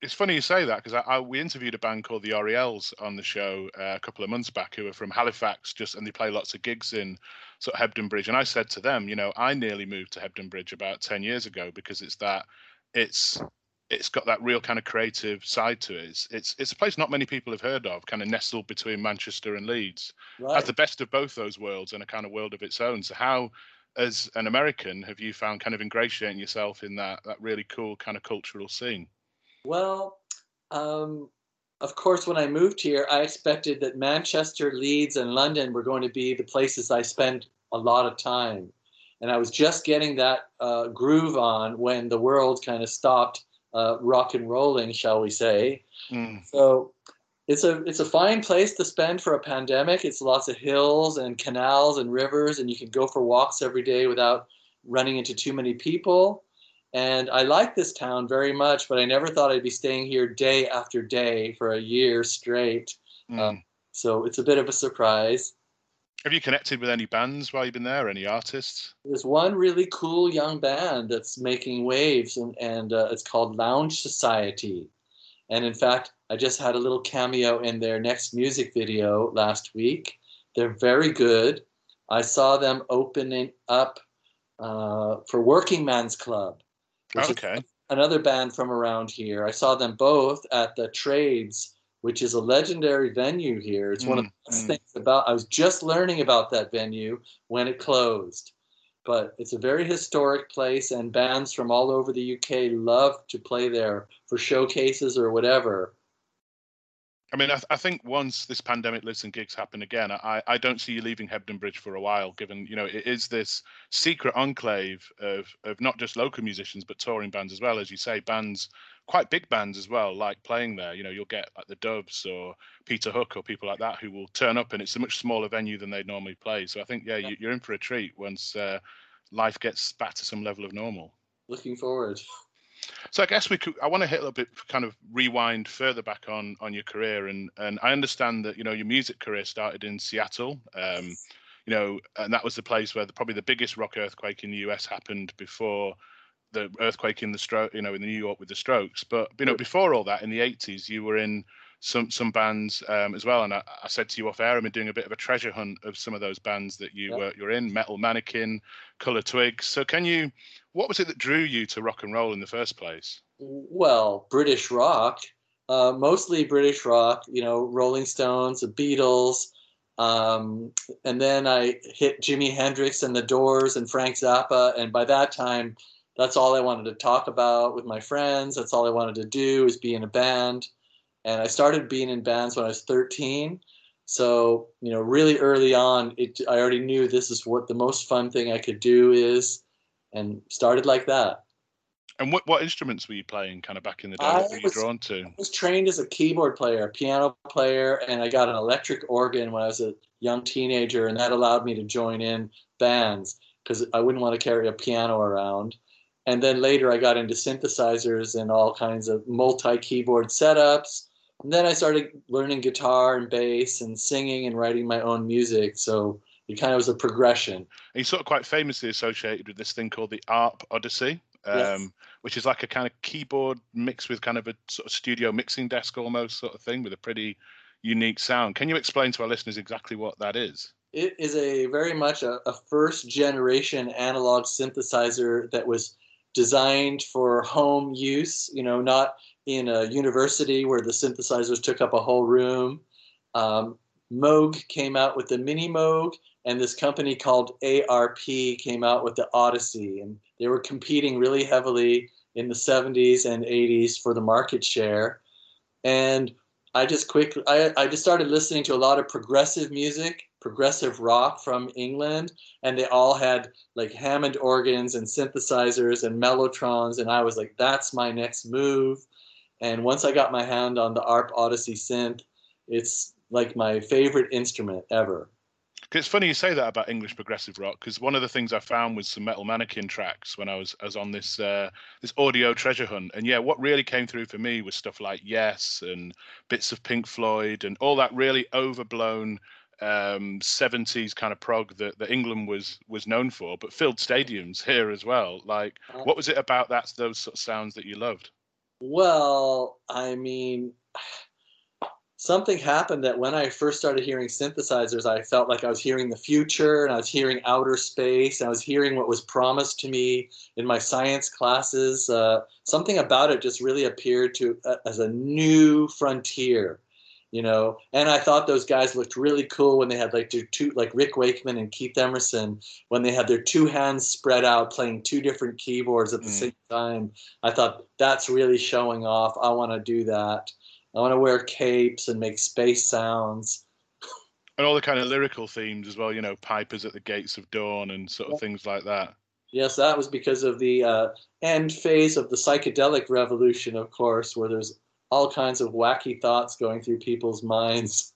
it's funny you say that because I, I, we interviewed a band called the Orielles on the show uh, a couple of months back who are from Halifax, just and they play lots of gigs in sort of Hebden Bridge. And I said to them, you know, I nearly moved to Hebden Bridge about ten years ago because it's that it's it's got that real kind of creative side to it. It's it's, it's a place not many people have heard of, kind of nestled between Manchester and Leeds. Right. Has the best of both those worlds and a kind of world of its own. So how as an American, have you found kind of ingratiating yourself in that that really cool kind of cultural scene? Well, um, of course, when I moved here, I expected that Manchester, Leeds, and London were going to be the places I spent a lot of time. And I was just getting that uh, groove on when the world kind of stopped uh, rock and rolling, shall we say. Mm. So it's a it's a fine place to spend for a pandemic. It's lots of hills and canals and rivers, and you can go for walks every day without running into too many people. And I like this town very much, but I never thought I'd be staying here day after day for a year straight. Mm. Um, so it's a bit of a surprise. Have you connected with any bands while you've been there? Any artists? There's one really cool young band that's making waves, and, and uh, it's called Lounge Society. And in fact, I just had a little cameo in their next music video last week. They're very good. I saw them opening up uh, for Working Man's Club okay. another band from around here. I saw them both at the Trades, which is a legendary venue here. It's mm, one of the best mm. things about. I was just learning about that venue when it closed, but it's a very historic place, and bands from all over the UK love to play there for showcases or whatever. I mean, I, th- I, think once this pandemic lists and gigs happen again, I, I don't see you leaving Hebden Bridge for a while, given, you know, it is this secret enclave of, of not just local musicians, but touring bands as well. As you say, bands, quite big bands as well, like playing there. You know, you'll get like the Doves or Peter Hook or people like that who will turn up, and it's a much smaller venue than they normally play. So I think, yeah, you, are in for a treat once uh, life gets back to some level of normal. Looking forward. So I guess we could. I want to hit a little bit, kind of rewind further back on on your career, and and I understand that you know your music career started in Seattle. Um, you know, and that was the place where the, probably the biggest rock earthquake in the U.S. happened before the earthquake in the stroke, you know, in New York with the Strokes. But you know, before all that, in the '80s, you were in some some bands um, as well. And I, I, said to you off air, I've been doing a bit of a treasure hunt of some of those bands that you yeah. you're in, Metal Mannequin, Color Twigs. So can you, what was it that drew you to rock and roll in the first place? Well, British rock, uh, mostly British rock. You know, Rolling Stones, the Beatles. Um, and then I hit Jimi Hendrix and the Doors and Frank Zappa, and by that time, that's all I wanted to talk about with my friends. That's all I wanted to do is be in a band and I started being in bands when I was 13. So you know, really early on, it, I already knew this is what the most fun thing I could do is, and started like that. And what, what instruments were you playing kind of back in the day? I what were you was, drawn to? I was trained as a keyboard player, piano player, and I got an electric organ when I was a young teenager, and that allowed me to join in bands because I wouldn't want to carry a piano around. And then later I got into synthesizers and all kinds of multi keyboard setups and then I started learning guitar and bass and singing and writing my own music. So it kind of was a progression. And he's sort of quite famously associated with this thing called the ARP Odyssey, um, yes. which is like a kind of keyboard mixed with kind of a sort of studio mixing desk almost sort of thing with a pretty unique sound. Can you explain to our listeners exactly what that is? It is a very much a, a first generation analog synthesizer that was designed for home use, you know, not in a university where the synthesizers took up a whole room. Um, Moog came out with the Mini Moog, and this company called ARP came out with the Odyssey, and they were competing really heavily in the 70s and 80s for the market share. And I just quickly, I, I just started listening to a lot of progressive music, progressive rock from England, and they all had like Hammond organs and synthesizers and mellotrons, and I was like, that's my next move. And once I got my hand on the ARP Odyssey synth, it's like my favorite instrument ever. It's funny you say that about English progressive rock because one of the things I found was some Metal Mannequin tracks when I was, I was on this uh, this audio treasure hunt, and yeah, what really came through for me was stuff like Yes and bits of Pink Floyd and all that really overblown um, 70s kind of prog that, that England was was known for, but filled stadiums here as well. Like, uh, what was it about that those sort of sounds that you loved? Well, I mean, something happened that when I first started hearing synthesizers, I felt like I was hearing the future and I was hearing outer space. I was hearing what was promised to me in my science classes. Uh, something about it just really appeared to uh, as a new frontier. You know. And I thought those guys looked really cool when they had like their two, like Rick Wakeman and Keith Emerson, when they had their two hands spread out playing two different keyboards at the mm. same time. I thought that's really showing off. I want to do that. I want to wear capes and make space sounds. And all the kind of lyrical themes as well, you know, pipers at the gates of dawn and sort of yeah. things like that. Yes, that was because of the uh, end phase of the psychedelic revolution, of course, where there's all kinds of wacky thoughts going through people's minds.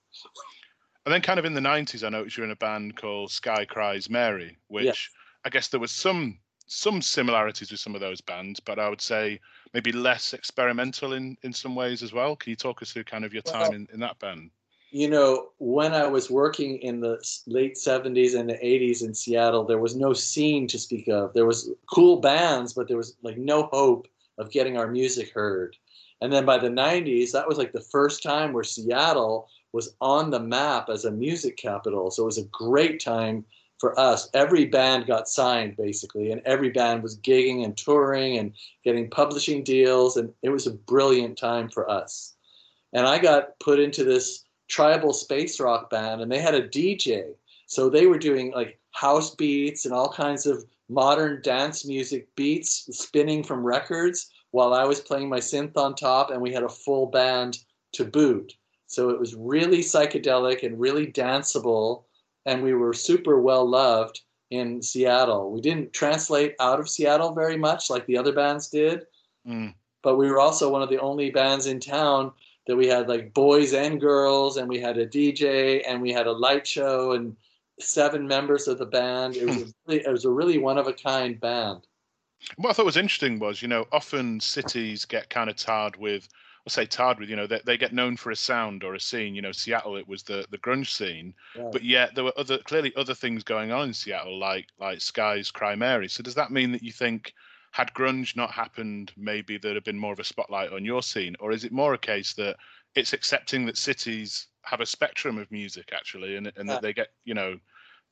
And then, kind of in the 90s, I noticed you're in a band called Sky Cries Mary, which yes. I guess there was some some similarities with some of those bands, but I would say maybe less experimental in, in some ways as well. Can you talk us through kind of your time well, in, in that band? You know, when I was working in the late 70s and the 80s in Seattle, there was no scene to speak of. There was cool bands, but there was like no hope of getting our music heard. And then by the 90s, that was like the first time where Seattle was on the map as a music capital. So it was a great time for us. Every band got signed basically, and every band was gigging and touring and getting publishing deals. And it was a brilliant time for us. And I got put into this tribal space rock band, and they had a DJ. So they were doing like house beats and all kinds of modern dance music beats spinning from records while I was playing my synth on top, and we had a full band to boot. So it was really psychedelic and really danceable, and we were super well loved in Seattle. We didn't translate out of Seattle very much like the other bands did, mm. but we were also one of the only bands in town that we had like boys and girls, and we had a DJ, and we had a light show, and seven members of the band. It was a really, it was a really one of a kind band. What I thought was interesting was, you know, often cities get kind of tarred with, I'll say tarred with, you know, they, they get known for a sound or a scene. You know, Seattle, it was the the grunge scene, yeah. but yet there were other clearly other things going on in Seattle, like like Sky's Cry Mary. So does that mean that you think had grunge not happened, maybe there'd have been more of a spotlight on your scene, or is it more a case that it's accepting that cities have a spectrum of music actually, and and yeah. that they get, you know,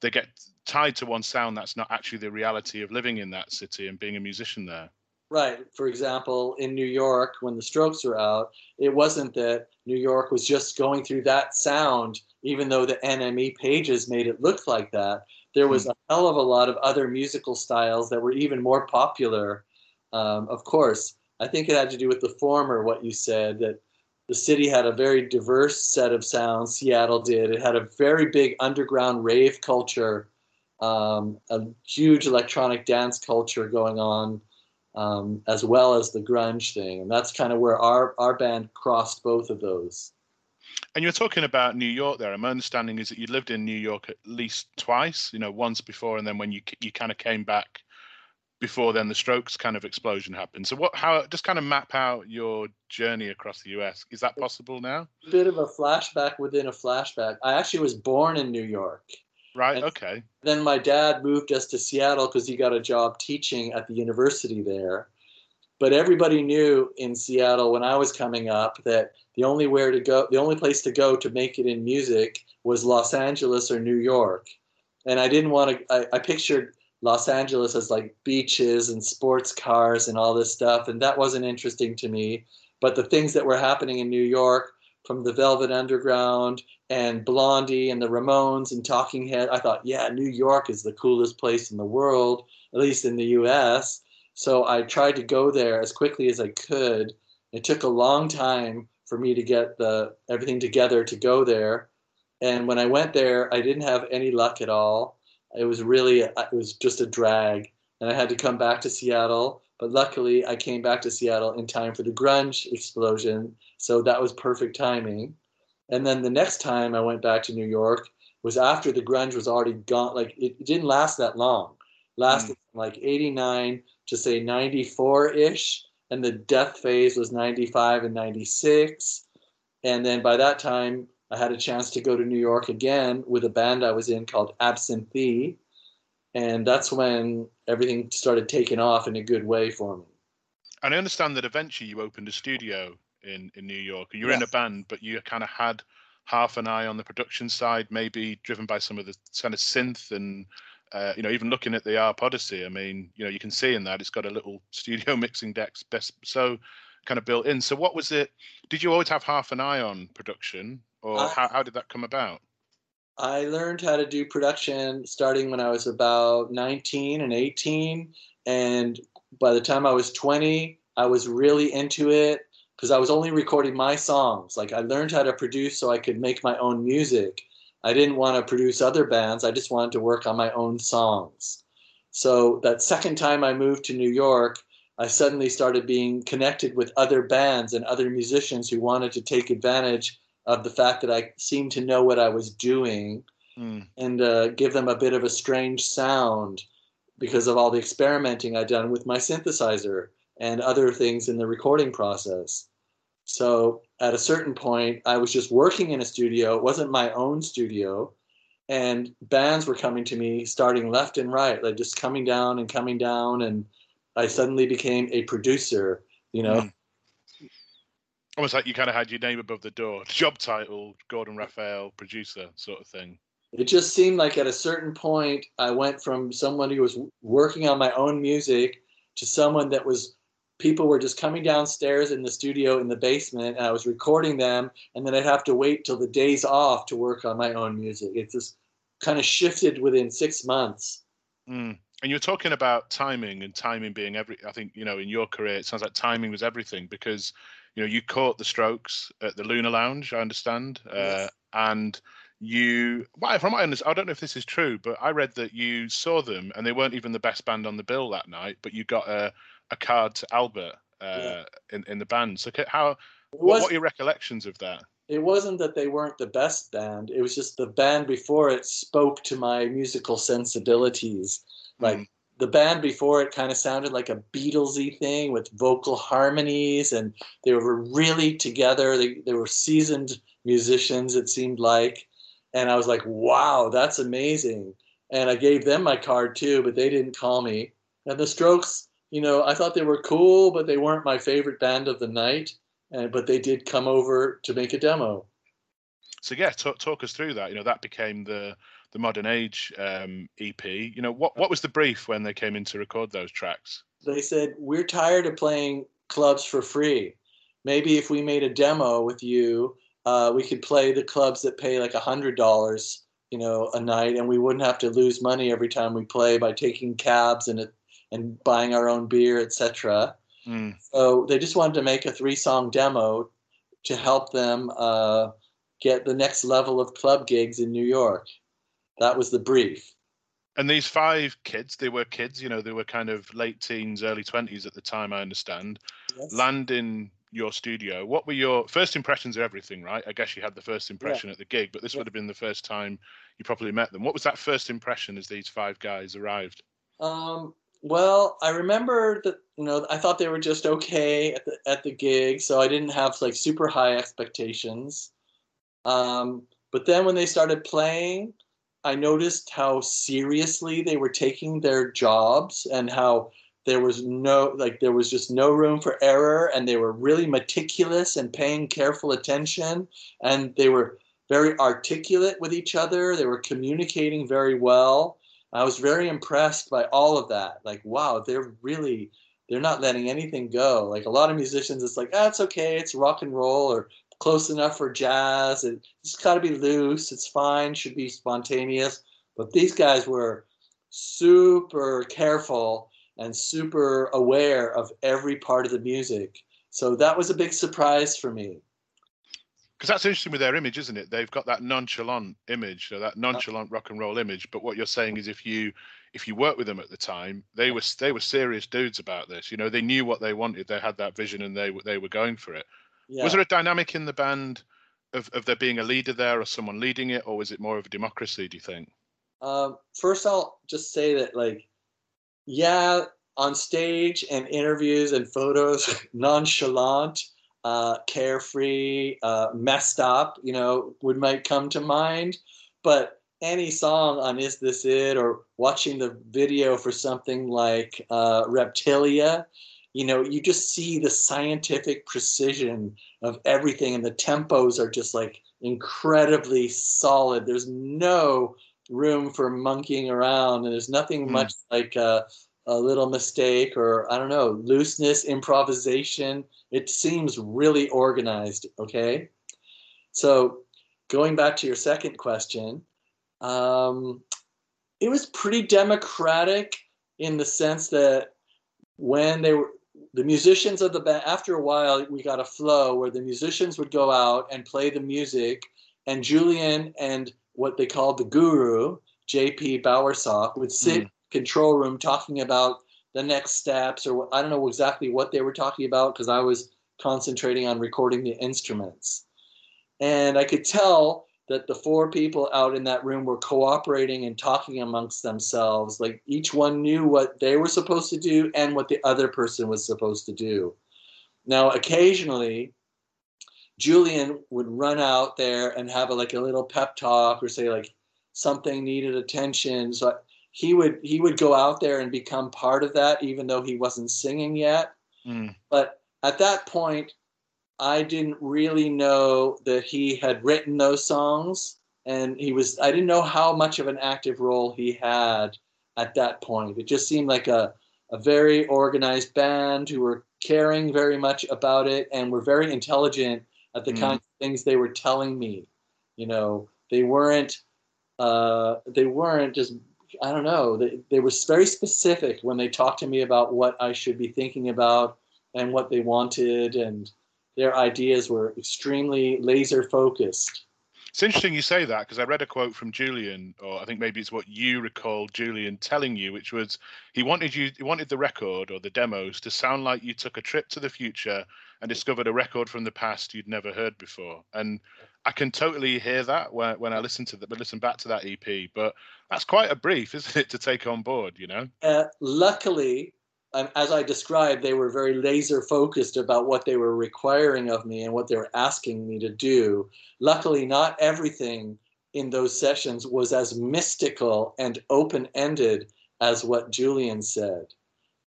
they get tied to one sound that's not actually the reality of living in that city and being a musician there. Right. For example, in New York, when the Strokes were out, it wasn't that New York was just going through that sound, even though the NME pages made it look like that. There was hmm. a hell of a lot of other musical styles that were even more popular. Um, of course, I think it had to do with the former, what you said, that the city had a very diverse set of sounds. Seattle did. It had a very big underground rave culture, um, a huge electronic dance culture going on, um, as well as the grunge thing. And that's kind of where our, our band crossed both of those. And you're talking about New York there. And my understanding is that you lived in New York at least twice, you know, once before, and then when you you kind of came back before then the strokes kind of explosion happened. So what how just kind of map out your journey across the us is that possible now? A bit of a flashback within a flashback. I actually was born in new york. Right okay. then my dad moved us to seattle because he got a job teaching at the university there. But everybody knew in seattle when i was coming up that the only where to go the only place to go to make it in music was los angeles or new york. And i didn't want to I, I pictured Los Angeles has like beaches and sports cars and all this stuff, and that wasn't interesting to me. But the things that were happening in New York, from the Velvet Underground and Blondie and the Ramones and Talking Head, I thought, yeah, New York is the coolest place in the world, at least in the U.S. So I tried to go there as quickly as I could. It took a long time for me to get the everything together to go there. And when I went there, I didn't have any luck at all it was really it was just a drag. And i had to come back to seattle but luckily i came back to seattle in time for the grunge explosion. So that was perfect timing. And then the next time i went back to new york was after the grunge was already gone like it, it didn't last that long. It lasted mm. like 89 to say 94-ish and the death phase was 95 and 96 and then by that time I had a chance to go to New York again with a band I was in called Absinthe. And that's when everything started taking off in a good way for me. And I understand that eventually you opened a studio in, in New York. You were yes. in a band, but you kind of had half an eye on the production side, maybe driven by some of the kind of synth and uh, you know, even looking at the ARP Odyssey, I mean, you know, you can see in that it's got a little studio mixing decks best so kind of built in. So what was it? Did you always have half an eye on production? Or I- how, how did that come about? I learned how to do production starting when I was about 19 and 18. And by the time I was 20, I was really into it because I was only recording my songs. Like I learned how to produce so I could make my own music. I didn't want to produce other bands, I just wanted to work on my own songs. So that second time I moved to New York, I suddenly started being connected with other bands and other musicians who wanted to take advantage of the fact that I seemed to know what I was doing Mm. and uh, give them a bit of a strange sound because of all the experimenting I'd done with my synthesizer and other things in the recording process. So at a certain point, I was just working in a studio. It wasn't my own studio. And bands were coming to me starting left and right, like just coming down and coming down. And I suddenly became a producer, you know. Mm. Almost like you kind of had your name above the door, job title, Gordon Raphael, producer, sort of thing. it just seemed like at a certain point i went from someone who was working on my own music to someone that was people were just coming downstairs in the studio in the basement and i was recording them and then i'd have to wait till the days off to work on my own music it just kind of shifted within six months Mm. And you're talking about timing and timing being every. I think you know in your career it sounds like timing was everything because you know you caught the Strokes at the Luna Lounge. I understand, uh, Yes. and you. Well, from my understanding, I don't know if this is true, but I read that you saw them and they weren't even the best band on the bill that night, but you got a a card to Albert uh, Yeah. in in the band. So how? was, what are your recollections of that? it wasn't that they weren't the best band it was just the band before it spoke to my musical sensibilities like Mm. The band before it kind of sounded like a Beatlesy thing with vocal harmonies, and they were really together. They they were seasoned musicians, it seemed like, and I was like, wow, that's amazing. And I gave them my card too, but they didn't call me. And the Strokes, you know, I thought they were cool, but they weren't my favorite band of the night. And but they did come over to make a demo. So yeah, talk, talk us through that. You know, that became the the modern age um, EP. You know, what what was the brief when they came in to record those tracks? they said we're tired of playing clubs for free maybe if we made a demo with you uh, we could play the clubs that pay like a hundred dollars you know a night and we wouldn't have to lose money every time we play by taking cabs and and buying our own beer etc Mm. so they just wanted to make a three song demo to help them uh, get the next level of club gigs in new york that was the brief And these five kids, they were kids. You know, they were kind of late teens, early twenties at the time. I understand. Yes. Land in your studio. What were your first impressions of everything? Right. I guess you had the first impression at the gig, but this Yeah. would have been the first time you probably met them. What was that first impression as these five guys arrived? Um, well, I remember that you know I thought they were just okay at the at the gig, so I didn't have like super high expectations. Um, but then when they started playing, I noticed how seriously they were taking their jobs and how there was no like there was just no room for error and they were really meticulous and paying careful attention and they were very articulate with each other. They were communicating very well. I was very impressed by all of that. Like, wow, they're really they're not letting anything go. Like a lot of musicians, it's like, ah, it's okay, it's rock and roll or close enough for jazz. It, it's got to be loose. It's fine. Should be spontaneous. But these guys were super careful and super aware of every part of the music. So that was a big surprise for me. Because that's interesting with their image, isn't it? They've got that nonchalant image, that nonchalant rock and roll image. But what you're saying is, if you if you work with them at the time, they were they were serious dudes about this. You know, they knew what they wanted. They had that vision, and they they were going for it. Yeah. Was there a dynamic in the band of of there being a leader there, or someone leading it, or was it more of a democracy? Do you think? Um, first, I'll just say that, like, yeah, on stage and interviews and photos, nonchalant, uh, carefree, uh, messed up, you know, would might come to mind. But any song on Is This It or watching the video for something like uh, Reptilia, you know, you just see the scientific precision of everything, and the tempos are just like incredibly solid. There's no room for monkeying around, and there's nothing Hmm. much like a, a little mistake or I don't know looseness, improvisation. It seems really organized. Okay, so going back to your second question, um, it was pretty democratic in the sense that when they were the musicians of the band after a while we got a flow where the musicians would go out and play the music and julian and what they called the guru jp bowersock would sit mm. control room talking about the next steps or i don't know exactly what they were talking about because i was concentrating on recording the instruments and i could tell that the four people out in that room were cooperating and talking amongst themselves. Like each one knew what they were supposed to do and what the other person was supposed to do. Now, occasionally, Julian would run out there and have a, like a little pep talk or say like something needed attention. So he would he would go out there and become part of that, even though he wasn't singing yet. Mm. But at that point, I didn't really know that he had written those songs, and he was. I didn't know how much of an active role he had at that point. It just seemed like a a very organized band who were caring very much about it and were very intelligent at the mm. kind of things they were telling me. You know, they weren't. Uh, they weren't just I don't know. They, they were very specific when they talked to me about what I should be thinking about and what they wanted and their ideas were extremely laser focused. It's interesting you say that because I read a quote from Julian, or I think maybe it's what you recall Julian telling you, which was he wanted you, he wanted the record or the demos to sound like you took a trip to the future and discovered a record from the past you'd never heard before. And I can totally hear that when, when I listen to that, but listen back to that EP. But that's quite a brief, isn't it, to take on board? You know. Uh, luckily, as I described, they were very laser focused about what they were requiring of me and what they were asking me to do. Luckily, not everything in those sessions was as mystical and open ended as what Julian said.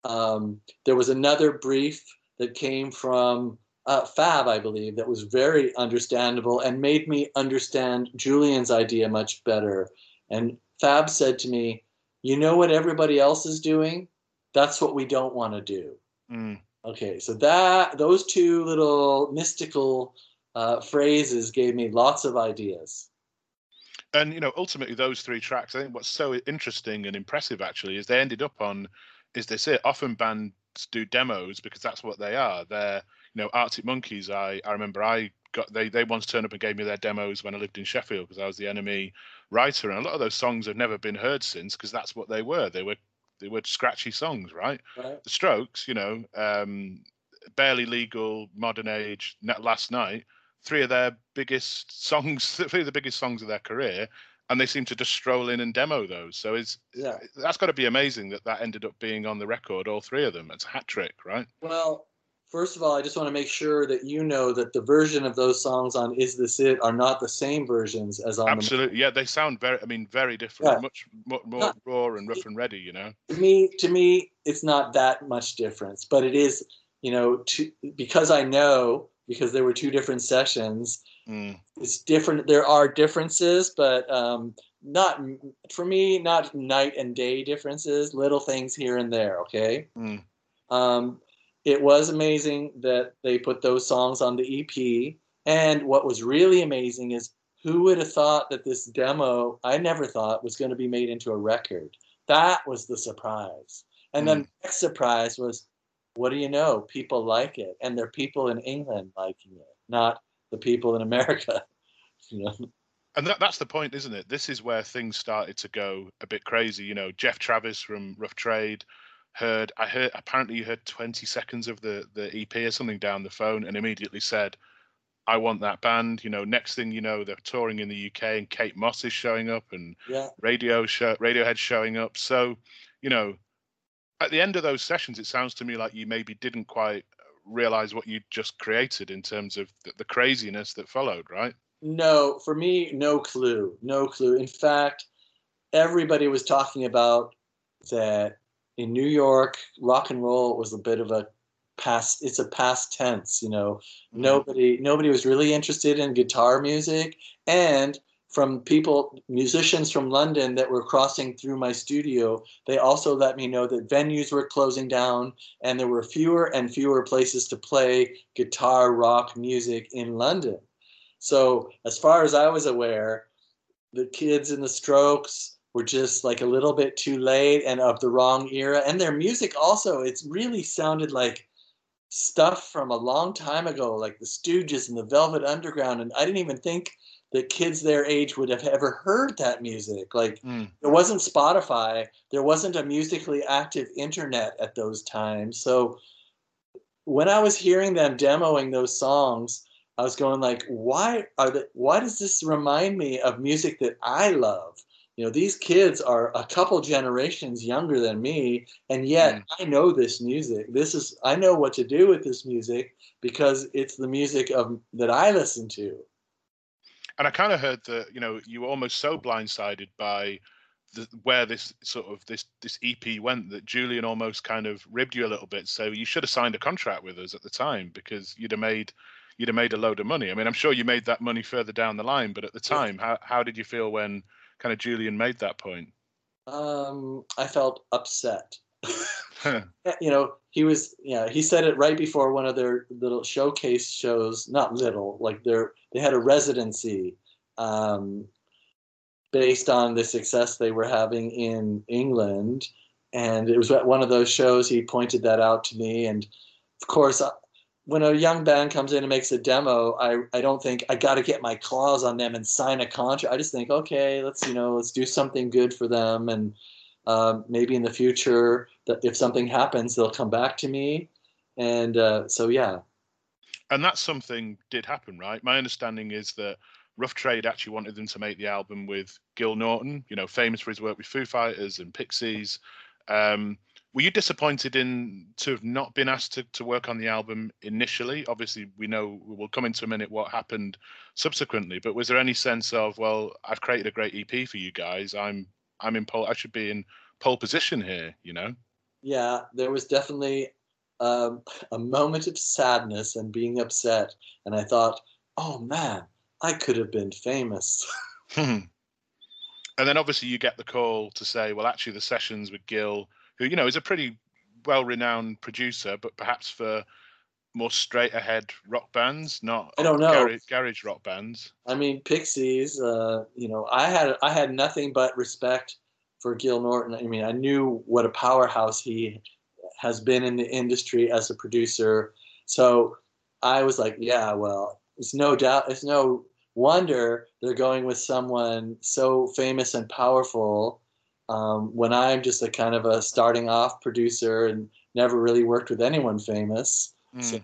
Um, there was another brief that came from uh, Fab, I believe, that was very understandable and made me understand Julian's idea much better. And Fab said to me, You know what everybody else is doing? That's what we don't want to do. Mm. Okay, so that those two little mystical uh, phrases gave me lots of ideas. And you know, ultimately, those three tracks. I think what's so interesting and impressive actually is they ended up on. Is this it? Often bands do demos because that's what they are. They're you know Arctic Monkeys. I I remember I got they they once turned up and gave me their demos when I lived in Sheffield because I was the NME writer, and a lot of those songs have never been heard since because that's what they were. They were they were scratchy songs, right? right. The Strokes, you know, um, barely legal, modern age, last night, three of their biggest songs, three of the biggest songs of their career, and they seem to just stroll in and demo those. So it's yeah. that's got to be amazing that that ended up being on the record, all three of them. It's a hat trick, right? Well, First of all, I just want to make sure that you know that the version of those songs on "Is This It" are not the same versions as on. Absolutely, the- yeah, they sound very. I mean, very different. Yeah. Much more, more raw and rough and ready. You know. To me, to me, it's not that much difference, but it is. You know, to, because I know because there were two different sessions. Mm. It's different. There are differences, but um, not for me. Not night and day differences. Little things here and there. Okay. Mm. Um, it was amazing that they put those songs on the EP. And what was really amazing is who would have thought that this demo, I never thought, was going to be made into a record. That was the surprise. And mm. then the next surprise was, what do you know? People like it. And there are people in England liking it, not the people in America. you know? And that, that's the point, isn't it? This is where things started to go a bit crazy. You know, Geoff Travis from Rough Trade, heard I heard apparently you heard 20 seconds of the the EP or something down the phone and immediately said I want that band. You know, next thing you know, they're touring in the UK and Kate Moss is showing up and yeah. radio show, Radiohead showing up. So, you know, at the end of those sessions, it sounds to me like you maybe didn't quite realize what you just created in terms of the, the craziness that followed, right? No, for me, no clue, no clue. In fact, everybody was talking about that in New York, rock and roll was a bit of a past. It's a past tense, you know. Mm-hmm. Nobody nobody was really interested in guitar music, and from people musicians from London that were crossing through my studio, they also let me know that venues were closing down, and there were fewer and fewer places to play guitar rock music in London. So as far as I was aware, the kids in the Strokes were just like a little bit too late and of the wrong era, and their music also it's really sounded like stuff from a long time ago, like the Stooges and the Velvet Underground, and I didn't even think that kids their age would have ever heard that music. Like Mm. there wasn't Spotify, there wasn't a musically active internet at those times. So when I was hearing them demoing those songs, I was going like, why are the, why does this remind me of music that I love? You know, these kids are a couple generations younger than me, and yet Mm. I know this music. This is I know what to do with this music because it's the music of that I listen to. And I kind of heard that you know you were almost so blindsided by the, where this sort of this this EP went that Julian almost kind of ribbed you a little bit. So you should have signed a contract with us at the time because you'd have made you'd have made a load of money. I mean, I'm sure you made that money further down the line, but at the time, how how did you feel when kind of Julian made that point? Um, I felt upset. You know, he was yeah, he said it right before one of their little showcase shows, not little, like they're they had a residency um based on the success they were having in England and it was at one of those shows he pointed that out to me and of course when a young band comes in and makes a demo, I, I don't think I got to get my claws on them and sign a contract. I just think, okay, let's you know, let's do something good for them, and um, maybe in the future, that if something happens, they'll come back to me. And uh, so, yeah, and that's something did happen, right? My understanding is that Rough Trade actually wanted them to make the album with Gil Norton, you know, famous for his work with Foo Fighters and Pixies. Um, were you disappointed in to have not been asked to, to work on the album initially? Obviously, we know we'll come into a minute what happened subsequently, but was there any sense of, well, I've created a great EP for you guys. I'm I'm in pole. I should be in pole position here. You know. yeah, there was definitely um, a moment of sadness and being upset. And I thought, oh man, I could have been famous. and then obviously you get the call to say, well, actually the sessions with Gil, who you know is a pretty well-renowned producer, but perhaps for more straight-ahead rock bands, not I don't know. garage, garage rock bands. I mean, Pixies. Uh, you know, I had I had nothing but respect for Gil Norton. I mean, I knew what a powerhouse he has been in the industry as a producer. So I was like, yeah, well, it's no doubt, it's no wonder they're going with someone so famous and powerful. Um, when I'm just a kind of a starting off producer and never really worked with anyone famous. So- Mm.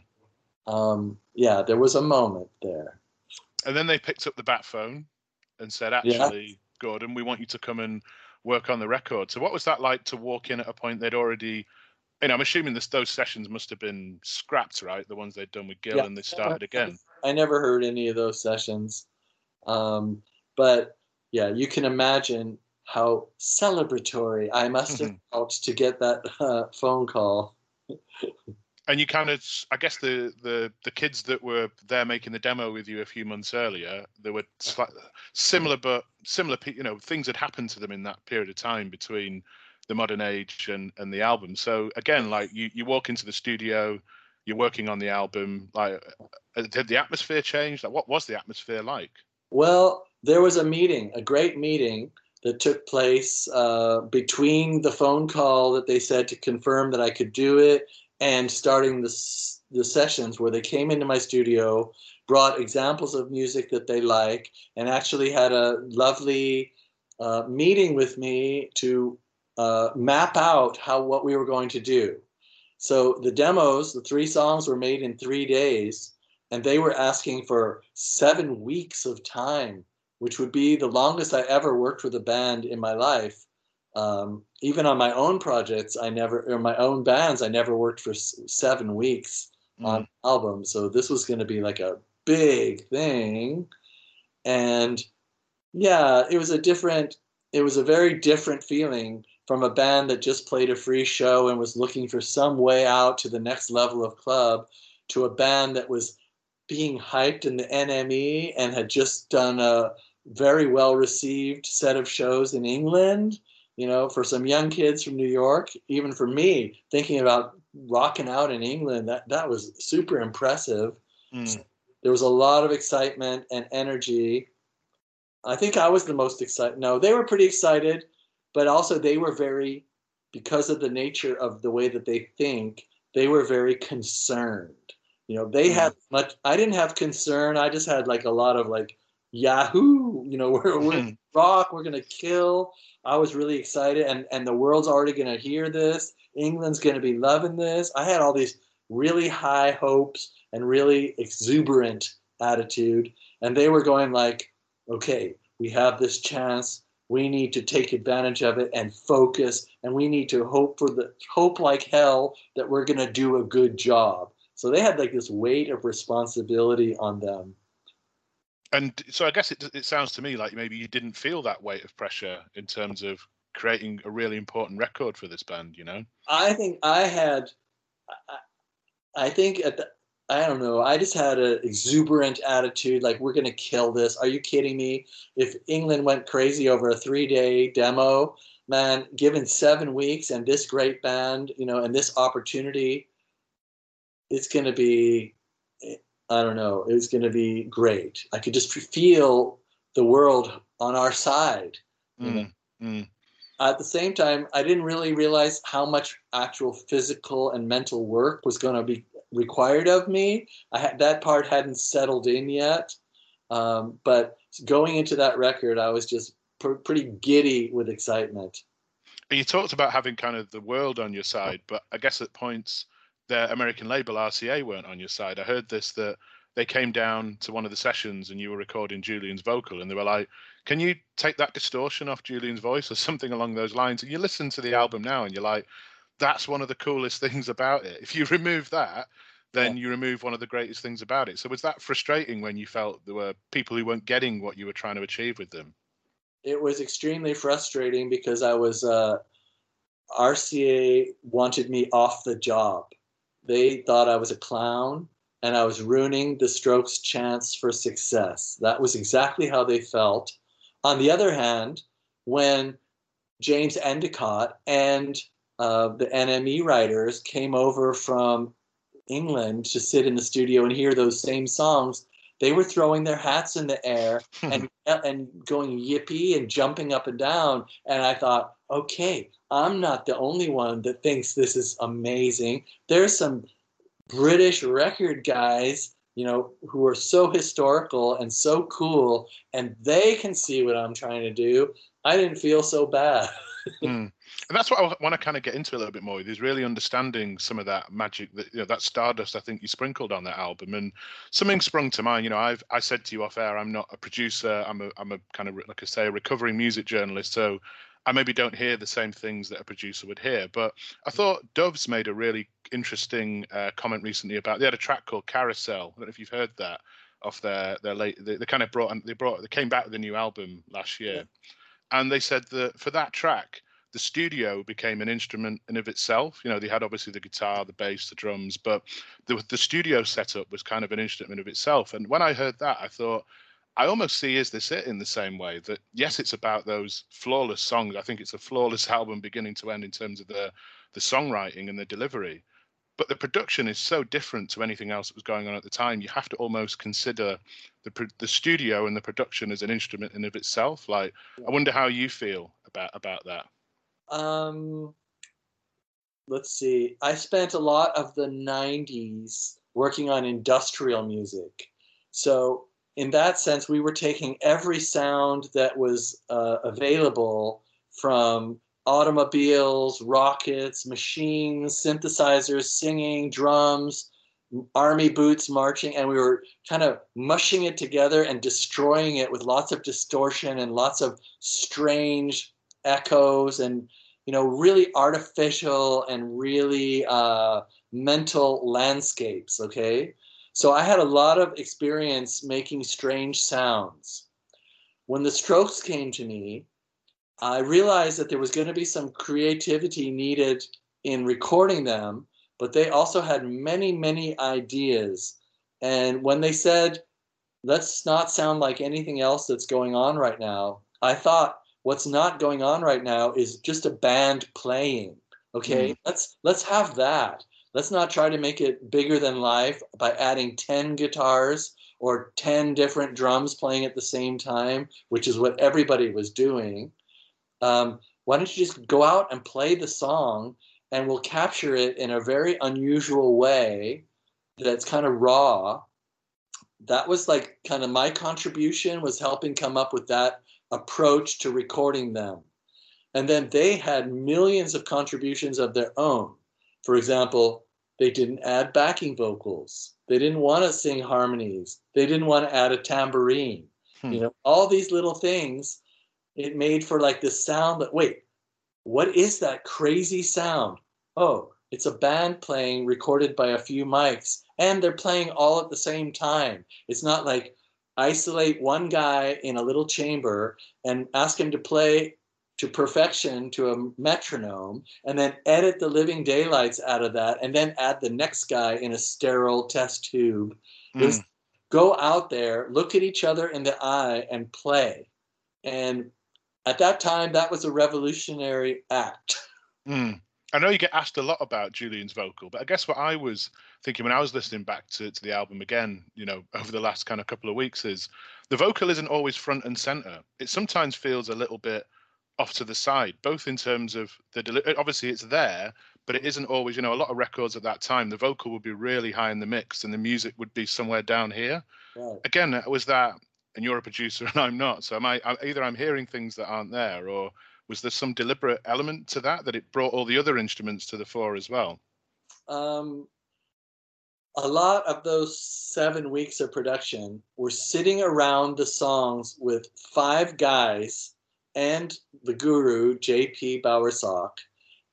Um, yeah, there was a moment there. And then they picked up the bat phone and said, Yeah. actually, Gordon, we want you to come and work on the record. So what was that like to walk in at a point they'd already you know, I'm assuming this, those sessions must have been scrapped, right? The ones they'd done with Gil Yeah. and they started again. I never heard any of those sessions. Um, but yeah, you can imagine how celebratory I must have felt to get that uh, phone call. and you kind of i guess the the the kids that were there making the demo with you a few months earlier there were slight, similar but similar you know things had happened to them in that period of time between the modern age and and the album. So again like you you walk into the studio you're working on the album like uh, did the atmosphere change? Like what was the atmosphere like? Well, there was a meeting, a great meeting that took place uh, between the phone call that they said to confirm that I could do it and starting the, the sessions where they came into my studio, brought examples of music that they like, and actually had a lovely uh, meeting with me to uh, map out how what we were going to do. So the demos, the three songs were made in three days and they were asking for seven weeks of time, which would be the longest I ever worked with a band in my life. Um, even on my own projects, I never, or my own bands, I never worked for s- seven weeks on albums. So this was going to be like a big thing, and yeah, it was a different, it was a very different feeling from a band that just played a free show and was looking for some way out to the next level of club, to a band that was being hyped in the NME and had just done a very well received set of shows in England. You know, for some young kids from New York, even for me, thinking about rocking out in England, that, that was super impressive. Mm. There was a lot of excitement and energy. I think I was the most excited. No, they were pretty excited, but also they were very, because of the nature of the way that they think, they were very concerned. You know, they had much. I didn't have concern. I just had like a lot of like Yahoo! You know, we're, we're hmm. rock. We're gonna kill. I was really excited, and and the world's already gonna hear this. England's gonna be loving this. I had all these really high hopes and really exuberant attitude, and they were going like, okay, we have this chance. We need to take advantage of it and focus, and we need to hope for the hope like hell that we're gonna do a good job. So they had like this weight of responsibility on them and so I guess it it sounds to me like maybe you didn't feel that weight of pressure in terms of creating a really important record for this band. You know, I think I had, I, I think at the, I don't know. I just had an exuberant attitude, like we're gonna kill this. Are you kidding me? If England went crazy over a three-day demo, man, given seven weeks and this great band, you know, and this opportunity, it's gonna be I don't know, it was going to be great. I could just feel the world on our side. Mm, mm. At the same time, I didn't really realize how much actual physical and mental work was going to be required of me. I had, that part hadn't settled in yet. Um, but going into that record, I was just pr- pretty giddy with excitement. You talked about having kind of the world on your side, but I guess at points their American label RCA weren't on your side. I heard this that they came down to one of the sessions and you were recording Julian's vocal and they were like, "Can you take that distortion off Julian's voice or something along those lines?" And you listen to the album now and you're like, "That's one of the coolest things about it. If you remove that." Then yeah. you remove one of the greatest things about it. So was that frustrating when you felt there were people who weren't getting what you were trying to achieve with them? It was extremely frustrating because I was uh, RCA wanted me off the job they thought I was a clown and I was ruining the Strokes' chance for success. That was exactly how they felt. On the other hand, when James Endicott and uh, the NME writers came over from England to sit in the studio and hear those same songs, they were throwing their hats in the air and and going yippee and jumping up and down. And I thought, okay, I'm not the only one that thinks this is amazing. There's some British record guys, you know, who are so historical and so cool, and they can see what I'm trying to do. I didn't feel so bad. mm. And that's what I want to kind of get into a little bit more. Is really understanding some of that magic that you know that stardust I think you sprinkled on that album, and something sprung to mind. You know, I've I said to you off air, I'm not a producer. I'm a I'm a kind of like I say a recovering music journalist. So I maybe don't hear the same things that a producer would hear. But I thought Doves made a really interesting uh, comment recently about they had a track called Carousel. I don't know if you've heard that off their their late. They, they kind of brought and they brought they came back with a new album last year, and they said that for that track the studio became an instrument in of itself. You know, they had obviously the guitar, the bass, the drums, but the, the studio setup was kind of an instrument in of itself. And when I heard that, I thought, I almost see Is This It in the same way that, yes, it's about those flawless songs. I think it's a flawless album beginning to end in terms of the, the songwriting and the delivery. But the production is so different to anything else that was going on at the time. You have to almost consider the the studio and the production as an instrument in of itself. Like, I wonder how you feel about about that. Um, let's see. I spent a lot of the '90s working on industrial music, so in that sense, we were taking every sound that was uh, available from automobiles, rockets, machines, synthesizers, singing, drums, army boots marching, and we were kind of mushing it together and destroying it with lots of distortion and lots of strange echoes and you know really artificial and really uh, mental landscapes. Okay, so I had a lot of experience making strange sounds. When the strokes came to me, I realized that there was going to be some creativity needed in recording them, but they also had many, many ideas. And when they said, let's not sound like anything else that's going on right now, I thought, what's not going on right now is just a band playing. Okay, mm. let's let's have that let's not try to make it bigger than life by adding 10 guitars or 10 different drums playing at the same time, which is what everybody was doing. Um, why don't you just go out and play the song and we'll capture it in a very unusual way that's kind of raw. That was like kind of my contribution was helping come up with that approach to recording them. And then they had millions of contributions of their own for example they didn't add backing vocals they didn't want to sing harmonies they didn't want to add a tambourine hmm. you know all these little things it made for like this sound that wait what is that crazy sound oh it's a band playing recorded by a few mics and they're playing all at the same time. It's not like isolate one guy in a little chamber and ask him to play to perfection to a metronome and then edit the living daylights out of that and then add the next guy in a sterile test tube. Mm. Go out there, look at each other in the eye and play. And at that time, that was a revolutionary act. Mm. I know you get asked a lot about Julian's vocal, but I guess what I was thinking when I was listening back to, to the album again, you know, over the last kind of couple of weeks is the vocal isn't always front and center. It sometimes feels a little bit off to the side, both in terms of the deli- obviously it's there, but it isn't always. You know, a lot of records at that time, the vocal would be really high in the mix, and the music would be somewhere down here. Right. Again, was that, and you're a producer and I'm not, so am I? Either I'm hearing things that aren't there, or was there some deliberate element to that that it brought all the other instruments to the fore as well? Um, a lot of those seven weeks of production were sitting around the songs with five guys and the guru JP Bowersock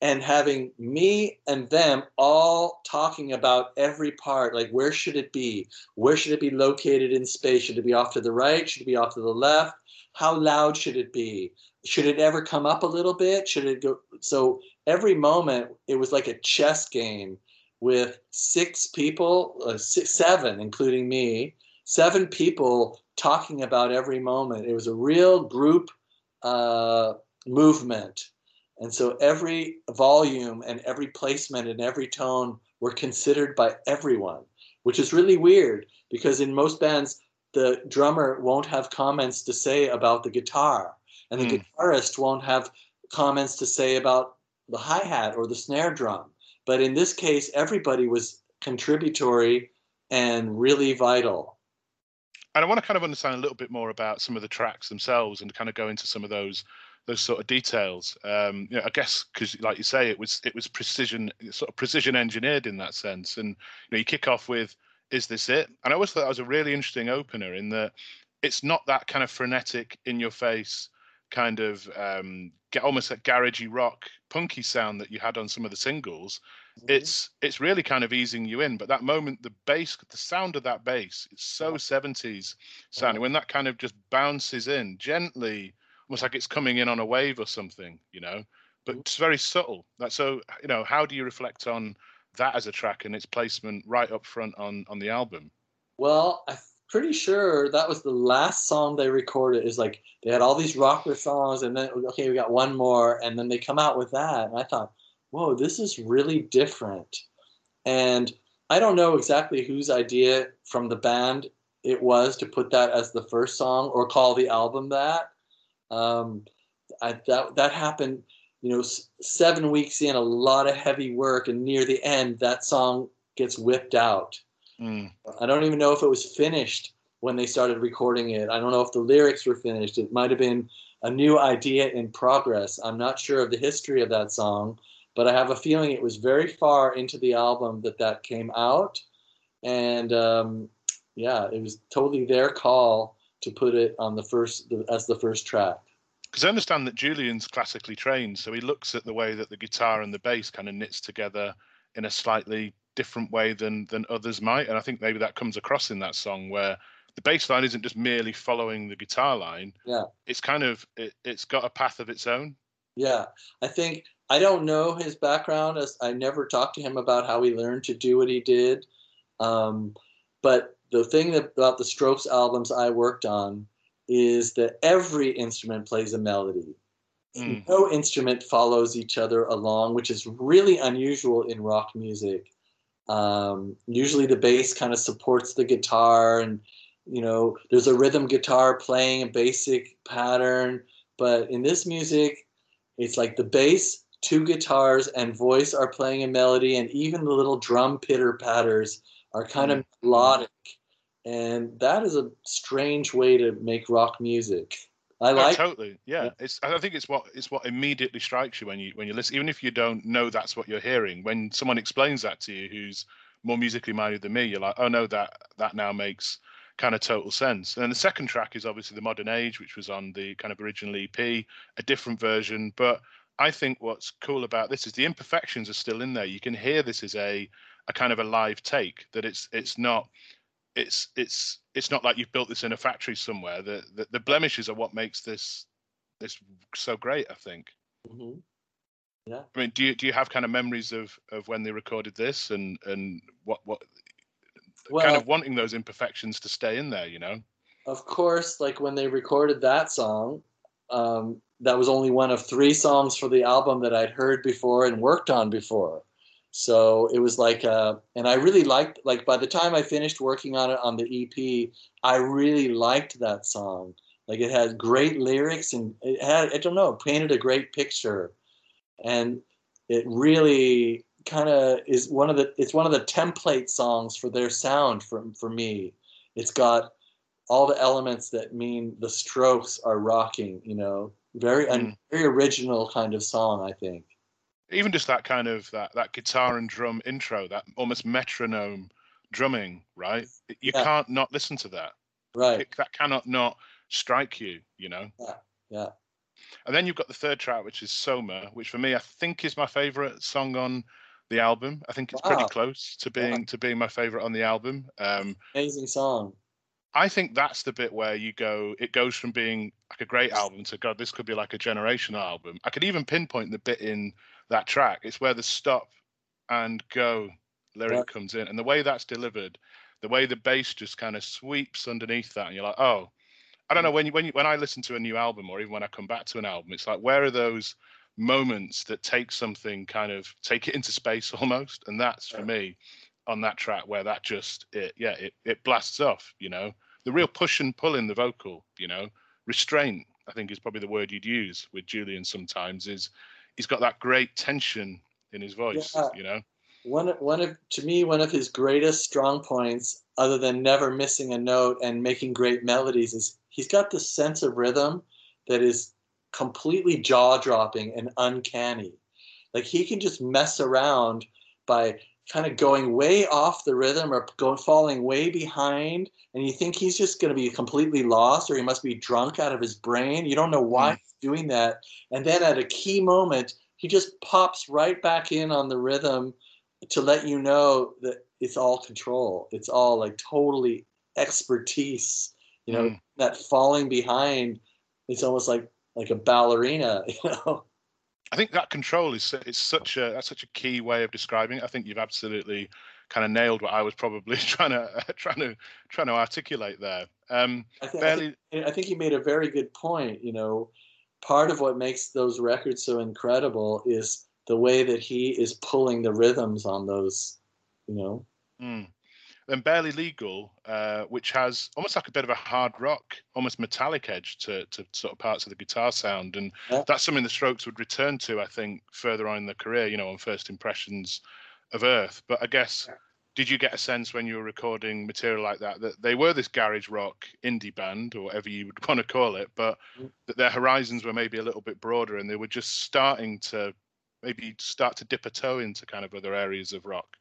and having me and them all talking about every part like where should it be? Where should it be located in space? Should it be off to the right? Should it be off to the left? How loud should it be? Should it ever come up a little bit? Should it go so every moment it was like a chess game with six people uh, six, seven including me seven people talking about every moment. It was a real group uh, movement and so every volume and every placement and every tone were considered by everyone which is really weird because in most bands the drummer won't have comments to say about the guitar and the mm. guitarist won't have comments to say about the hi hat or the snare drum. But in this case, everybody was contributory and really vital. And I want to kind of understand a little bit more about some of the tracks themselves and kind of go into some of those those sort of details. Um, you know, I guess because, like you say, it was it was precision, sort of precision engineered in that sense. And you know, you kick off with "Is this it?" And I always thought that was a really interesting opener in that it's not that kind of frenetic, in your face kind of um, get almost a garagey rock punky sound that you had on some of the singles. It's it's really kind of easing you in but that moment the bass the sound of that bass it's so 70s sounding mm-hmm. when that kind of just bounces in gently almost like it's coming in on a wave or something you know but mm-hmm. it's very subtle that so you know how do you reflect on that as a track and its placement right up front on on the album well i'm pretty sure that was the last song they recorded. Is like they had all these rocker songs, and then okay, we got one more, and then they come out with that. And I thought, whoa, this is really different. And I don't know exactly whose idea from the band it was to put that as the first song or call the album that. Um, I, that that happened, you know, seven weeks in, a lot of heavy work, and near the end, that song gets whipped out Mm. I don't even know if it was finished when they started recording it. I don't know if the lyrics were finished. It might have been a new idea in progress. I'm not sure of the history of that song, but I have a feeling it was very far into the album that that came out. And um, yeah, it was totally their call to put it on the first as the first track. Because I understand that Julian's classically trained, so he looks at the way that the guitar and the bass kind of knits together in a slightly different way than than others might. And i think maybe that comes across in that song where the bass line isn't just merely following the guitar line. Yeah. It's kind of it, it's got a path of its own. Yeah. I think i don't know his background as i never talked to him about how he learned to do what he did um, but the thing that, about the strokes albums i worked on is that every instrument plays a melody mm. no instrument follows each other along which is really unusual in rock music um, usually the bass kind of supports the guitar and you know, there's a rhythm guitar playing a basic pattern. But in this music, it's like the bass, two guitars, and voice are playing a melody, and even the little drum pitter patters are kind of Mm-hmm. melodic. And that is a strange way to make rock music. I Oh, like totally. Yeah. Yeah. It's I think it's what it's what immediately strikes you when you when you listen, even if you don't know that's what you're hearing. When someone explains that to you who's more musically minded than me, you're like, oh no, that that now makes kind of total sense. And then the second track is obviously the modern age, which was on the kind of original EP, a different version. But I think what's cool about this is the imperfections are still in there. You can hear this is a a kind of a live take, that it's it's not it's it's it's not like you've built this in a factory somewhere. The the, the blemishes are what makes this this so great. I think. Mhm. I mean, do you do you have kind of memories of of when they recorded this and and what what Well, kind of wanting those imperfections to stay in there? You know. of course, like when they recorded that song, um, that was only one of three songs for the album that I'd heard before and worked on before. So it was like, uh, and I really liked, like by the time I finished working on it on the EP, I really liked that song. Like it had great lyrics and it had, I don't know, painted a great picture. And it really kind of is one of the, it's one of the template songs for their sound for, for me. It's got all the elements that mean the strokes are rocking, you know, very, Mm. very original kind of song, I think. Even just that kind of that that guitar and drum intro, that almost metronome drumming, right? You Yeah. can't not listen to that. Right. It- that cannot not strike you. You know. Yeah. Yeah. And then you've got the third track, which is Soma, which for me I think is my favorite song on the album. I think it's pretty close to being to being my favorite on the album. Um, Amazing song. I think that's the bit where you go. It goes from being like a great album to God, this could be like a generational album. I could even pinpoint the bit in that track. It's where the stop and go lyric Right. comes in, and the way that's delivered, the way the bass just kind of sweeps underneath that, and you're like, oh, I don't know when you when you when I listen to a new album or even when I come back to an album, it's like where are those moments that take something kind of take it into space almost, and that's for me on that track where that just it yeah it it blasts off, you know, the real push and pull in the vocal, you know, restraint. I think is probably the word you'd use with Julian sometimes. Is he's got that great tension in his voice, Yeah. you know. One one of to me one of his greatest strong points, other than never missing a note and making great melodies, is he's got this sense of rhythm that is completely jaw dropping and uncanny. Like he can just mess around by kind of going way off the rhythm or going falling way behind and you think he's just going to be completely lost or he must be drunk out of his brain. You don't know why Mm. he's doing that. And then at a key moment he just pops right back in on the rhythm to let you know that it's all control. It's all like totally expertise. You know Mm. that falling behind it's almost like like a ballerina you know I think that control is su- it's such a that's such a key way of describing it. I think you've absolutely kind of nailed what I was probably trying to trying to trying to articulate there. Um, I, think, I, think, I think you made a very good point you know part of what makes those records so incredible is the way that he is pulling the rhythms on those you know mm. Then barely legal, uh, which has almost like a bit of a hard rock, almost metallic edge to to sort of parts of the guitar sound, and Yeah. that's something the Strokes would return to, I think, further on in their career. You know, on First Impressions of Earth. But I guess. Did you get a sense when you were recording material like that that they were this garage rock indie band or whatever you would want to call it, but Mm. that their horizons were maybe a little bit broader and they were just starting to maybe start to dip a toe into kind of other areas of rock?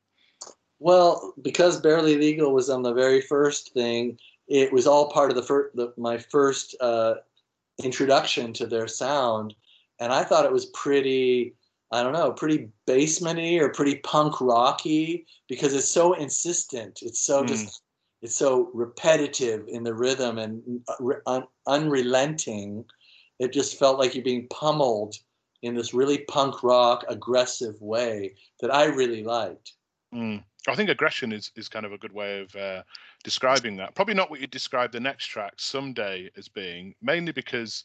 Well, because Barely Legal was on the very first thing, it was all part of the, fir- the my first uh, introduction to their sound, and I thought it was pretty, I don't know, pretty basementy or pretty punk rocky because it's so insistent. It's so Mm. just, it's so repetitive in the rhythm and uh, un- unrelenting. It just felt like you're being pummeled in this really punk rock aggressive way that I really liked. Mm. I think aggression is, is kind of a good way of uh, describing that. Probably not what you describe the next track, Someday, as being, mainly because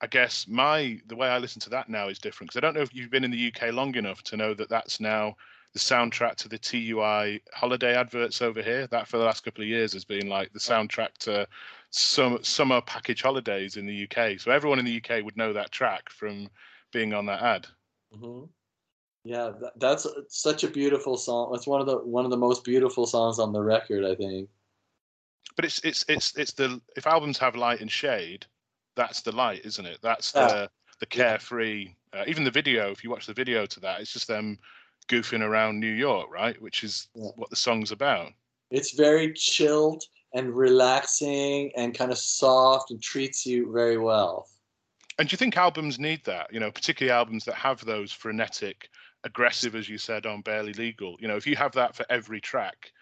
I guess my the way I listen to that now is different. Because I don't know if you've been in the UK long enough to know that that's now the soundtrack to the TUI holiday adverts over here. That for the last couple of years has been like the soundtrack to some summer package holidays in the UK. So everyone in the UK would know that track from being on that ad. Mm-hmm. Yeah, that's such a beautiful song. It's one of the one of the most beautiful songs on the record, I think. But it's it's it's it's the if albums have light and shade, that's the light, isn't it? That's the yeah. the carefree. Uh, even the video, if you watch the video to that, it's just them goofing around New York, right? Which is yeah. what the song's about. It's very chilled and relaxing and kind of soft and treats you very well. And do you think albums need that? You know, particularly albums that have those frenetic, aggressive, as you said, on Barely Legal. You know, if you have that for every track,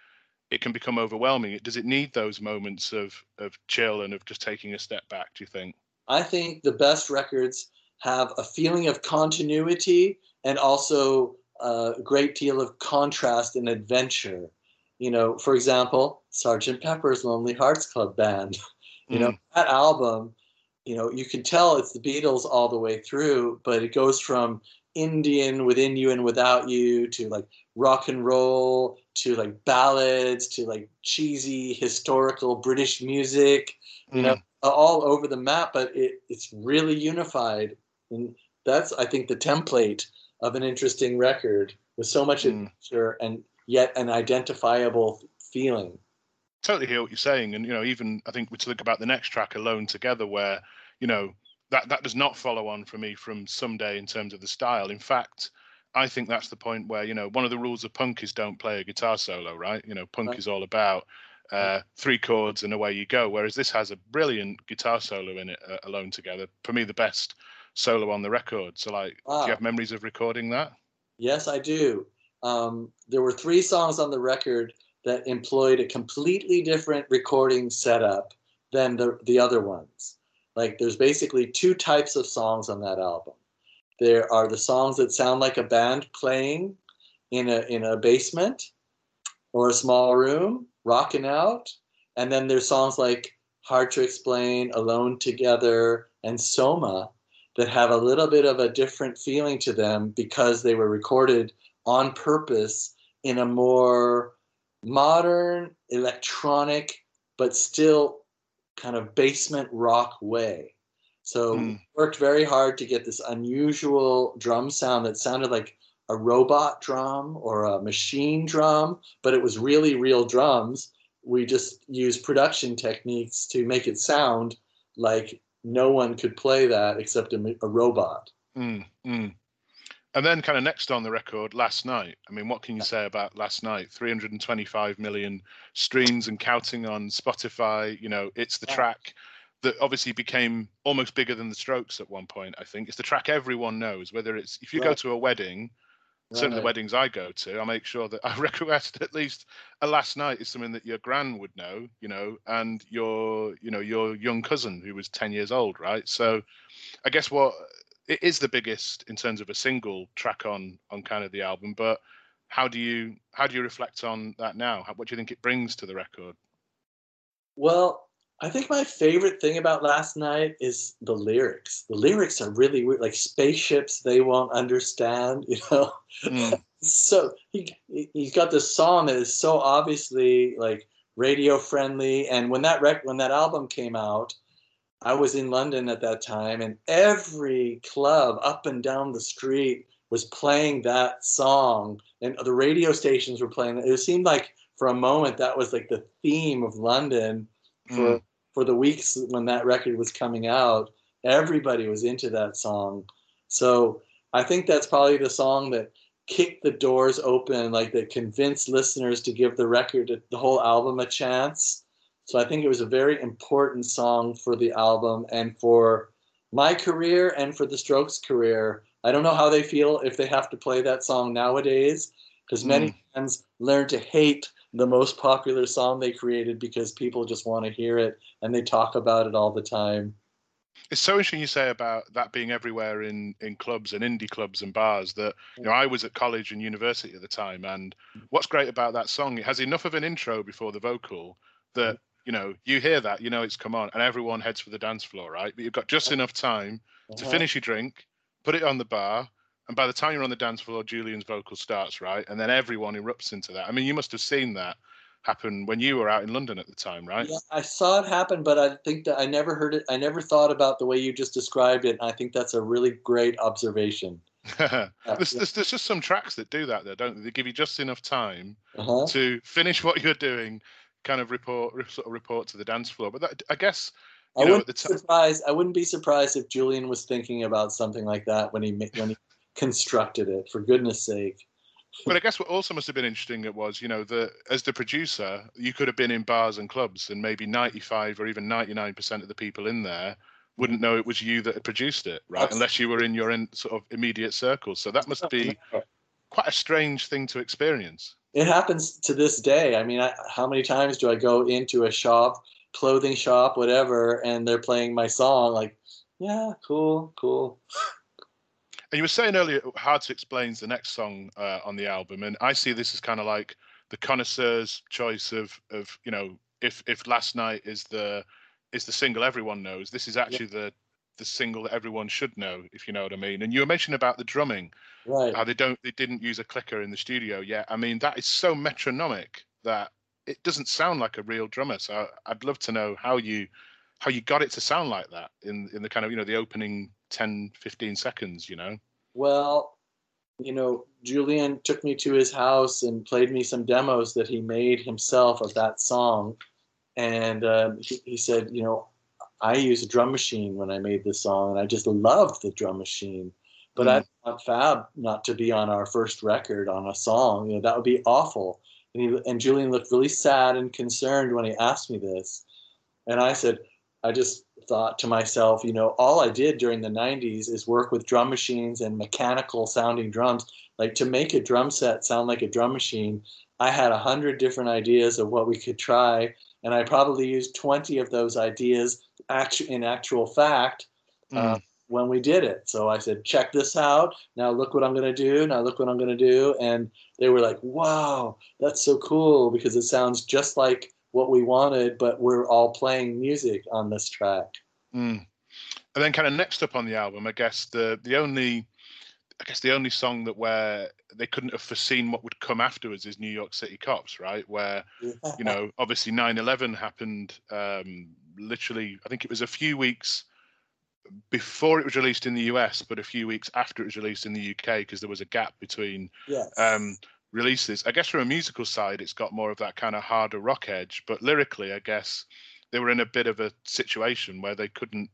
it can become overwhelming. Does it need those moments of of chill and of just taking a step back? Do you think? I think the best records have a feeling of continuity and also a great deal of contrast and adventure. You know, for example, Sergeant Pepper's Lonely Hearts Club Band. You mm. know, that album, you know, you can tell it's the Beatles all the way through, but it goes from Indian within you and without you to like rock and roll to like ballads to like cheesy historical British music, you mm. know, all over the map, but it, it's really unified. And that's, I think, the template of an interesting record with so much mm. adventure and yet an identifiable feeling. Totally hear what you're saying, and you know, even I think we talk about the next track, "Alone Together," where you know that that does not follow on for me from Someday in terms of the style. In fact, I think that's the point where you know one of the rules of punk is don't play a guitar solo, right? You know, punk right. is all about uh, three chords and away you go. Whereas this has a brilliant guitar solo in it, uh, alone together. For me, the best solo on the record. So, like, wow. do you have memories of recording that? Yes, I do. Um, there were three songs on the record that employed a completely different recording setup than the the other ones. Like, there's basically two types of songs on that album. There are the songs that sound like a band playing in a in a basement or a small room, rocking out. And then there's songs like Hard to Explain, Alone Together, and Soma that have a little bit of a different feeling to them because they were recorded on purpose in a more modern, electronic, but still kind of basement rock way. So mm. worked very hard to get this unusual drum sound that sounded like a robot drum or a machine drum, but it was really real drums. We just used production techniques to make it sound like no one could play that except a, a robot. Mm, mm. And then, kind of next on the record, last night. I mean, what can you say about last night? 325 million streams and counting on Spotify. You know, it's the track that obviously became almost bigger than the Strokes at one point. I think it's the track everyone knows. Whether it's if you right. go to a wedding Right. Certainly, the weddings I go to, I make sure that I request at least a last night is something that your gran would know, you know, and your, you know, your young cousin who was ten years old, right? So, I guess what it is the biggest in terms of a single track on on kind of the album, but how do you how do you reflect on that now? How, what do you think it brings to the record? Well, I think my favorite thing about last night is the lyrics. The lyrics are really weird, like spaceships they won't understand, you know. Mm. so he he's got this song that is so obviously like radio friendly. And when that rec- when that album came out, I was in London at that time, and every club up and down the street was playing that song, and the radio stations were playing it. It seemed like for a moment that was like the theme of London for mm for the weeks when that record was coming out, everybody was into that song. So I think that's probably the song that kicked the doors open, like that convinced listeners to give the record, the whole album, a chance. So I think it was a very important song for the album and for my career and for the Strokes' career. I don't know how they feel if they have to play that song nowadays, because many mm. fans learn to hate the most popular song they created because people just want to hear it and they talk about it all the time. It's so interesting you say about that being everywhere in in clubs and indie clubs and bars that you know I was at college and university at the time and what's great about that song it has enough of an intro before the vocal that you know you hear that you know it's come on and everyone heads for the dance floor right but you've got just enough time to uh-huh. finish your drink put it on the bar and by the time you're on the dance floor, Julian's vocal starts, right? And then everyone erupts into that. I mean, you must have seen that happen when you were out in London at the time, right? Yeah, I saw it happen, but I think that I never heard it. I never thought about the way you just described it. I think that's a really great observation. there's, there's, there's, just some tracks that do that, there, don't they? They give you just enough time uh-huh. to finish what you're doing, kind of report, sort of report to the dance floor. But that, I guess I wouldn't be surprised. I wouldn't be surprised if Julian was thinking about something like that when he when he constructed it. For goodness sake. But I guess what also must have been interesting it was, you know, the as the producer, you could have been in bars and clubs, and maybe ninety-five or even ninety-nine percent of the people in there wouldn't know it was you that had produced it, right? Unless you were in your in, sort of immediate circles. So that must be quite a strange thing to experience. It happens to this day. I mean, I, how many times do I go into a shop, clothing shop, whatever, and they're playing my song? Like, yeah, cool, cool. And you were saying earlier, hard to explain the next song uh, on the album, and I see this as kind of like the connoisseur's choice of of you know if if last night is the is the single everyone knows, this is actually yeah. the the single that everyone should know, if you know what I mean. And you were mentioning about the drumming, right? How they don't they didn't use a clicker in the studio yet. I mean that is so metronomic that it doesn't sound like a real drummer. So I'd love to know how you how you got it to sound like that in in the kind of you know the opening 10 15 seconds you know well you know julian took me to his house and played me some demos that he made himself of that song and um, he, he said you know i used a drum machine when i made this song and i just loved the drum machine. But mm. i want fab not to be on our first record on a song. You know that would be awful. And, he, and julian looked really sad and concerned when he asked me this. And i said I just thought to myself, you know, all I did during the 90s is work with drum machines and mechanical sounding drums. Like to make a drum set sound like a drum machine, I had a hundred different ideas of what we could try, and I probably used 20 of those ideas in actual fact mm. uh, when we did it. So I said, check this out. Now look what I'm going to do. Now look what I'm going to do. And they were like, wow, that's so cool because it sounds just like what we wanted, but we're all playing music on this track. Mm. And then, kind of next up on the album, I guess the the only, I guess the only song that where they couldn't have foreseen what would come afterwards is New York City Cops, right? Where you know, obviously 9/11 happened. Um, literally, I think it was a few weeks before it was released in the US, but a few weeks after it was released in the UK because there was a gap between yes. um, releases. I guess from a musical side, it's got more of that kind of harder rock edge, but lyrically, I guess they were in a bit of a situation where they couldn't.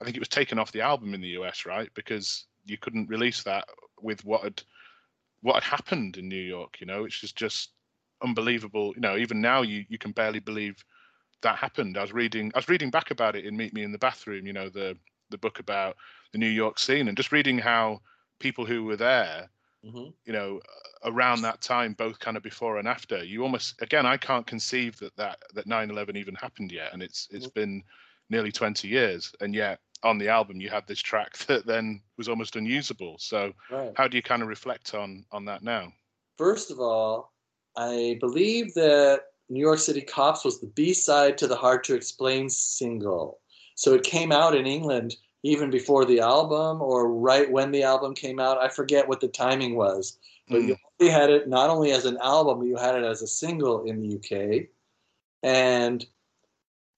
I think it was taken off the album in the US, right? Because you couldn't release that with what had what had happened in New York. You know, which is just unbelievable. You know, even now you you can barely believe that happened. I was reading I was reading back about it in Meet Me in the Bathroom. You know, the the book about the New York scene and just reading how people who were there Mm-hmm. you know around that time both kind of before and after you almost again i can't conceive that that that 9-11 even happened yet and it's it's mm-hmm. been nearly 20 years and yet on the album you had this track that then was almost unusable so right. how do you kind of reflect on on that now first of all i believe that new york city cops was the b-side to the hard to explain single so it came out in england even before the album or right when the album came out. I forget what the timing was, but mm. you only had it not only as an album, but you had it as a single in the UK. And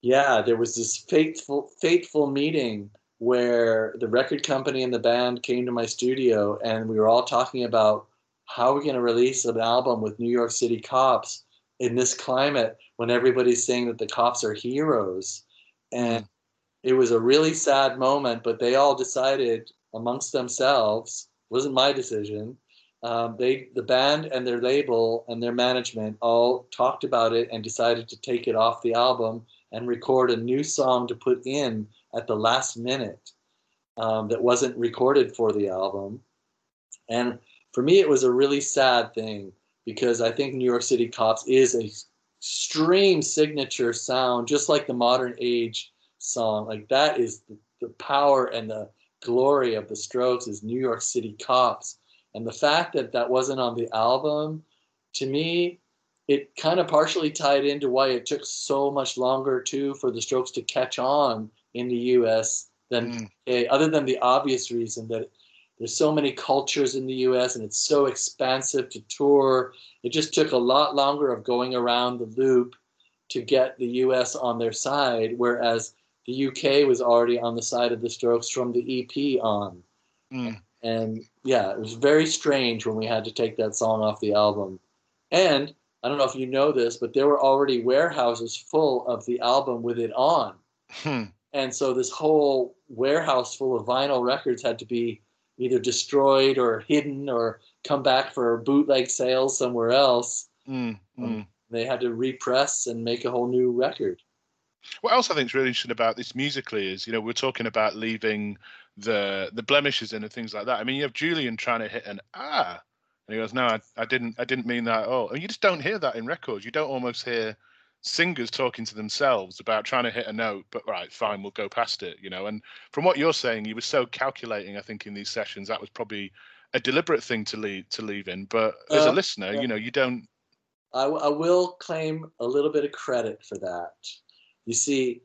yeah, there was this fateful fateful meeting where the record company and the band came to my studio and we were all talking about how we're going to release an album with New York City cops in this climate when everybody's saying that the cops are heroes. And it was a really sad moment, but they all decided amongst themselves, wasn't my decision. Um, they, the band and their label and their management all talked about it and decided to take it off the album and record a new song to put in at the last minute um, that wasn't recorded for the album. And for me, it was a really sad thing because I think New York City Cops is a extreme signature sound, just like the modern age song. Like that is the, the power and the glory of the Strokes is New York City Cops. And the fact that that wasn't on the album, to me, it kind of partially tied into why it took so much longer too for the Strokes to catch on in the U.S. than mm. other than the obvious reason that there's so many cultures in the US and it's so expansive to tour. It just took a lot longer of going around the loop to get the US on their side, whereas the UK was already on the side of the Strokes from the EP on. Mm. And yeah, it was very strange when we had to take that song off the album. And I don't know if you know this, but there were already warehouses full of the album with it on. Hmm. And so this whole warehouse full of vinyl records had to be either destroyed or hidden or come back for bootleg sales somewhere else. Mm. Mm. They had to repress and make a whole new record. What else I think is really interesting about this musically is, you know, we're talking about leaving the the blemishes in and things like that. I mean, you have Julian trying to hit an ah, and he goes, "No, I, I didn't, I didn't mean that at all." And you just don't hear that in records. You don't almost hear singers talking to themselves about trying to hit a note, but right, fine, we'll go past it, you know. And from what you're saying, you were so calculating. I think in these sessions, that was probably a deliberate thing to leave to leave in. But as Uh, a listener, yeah. you know, you don't. I, I will claim a little bit of credit for that. You see,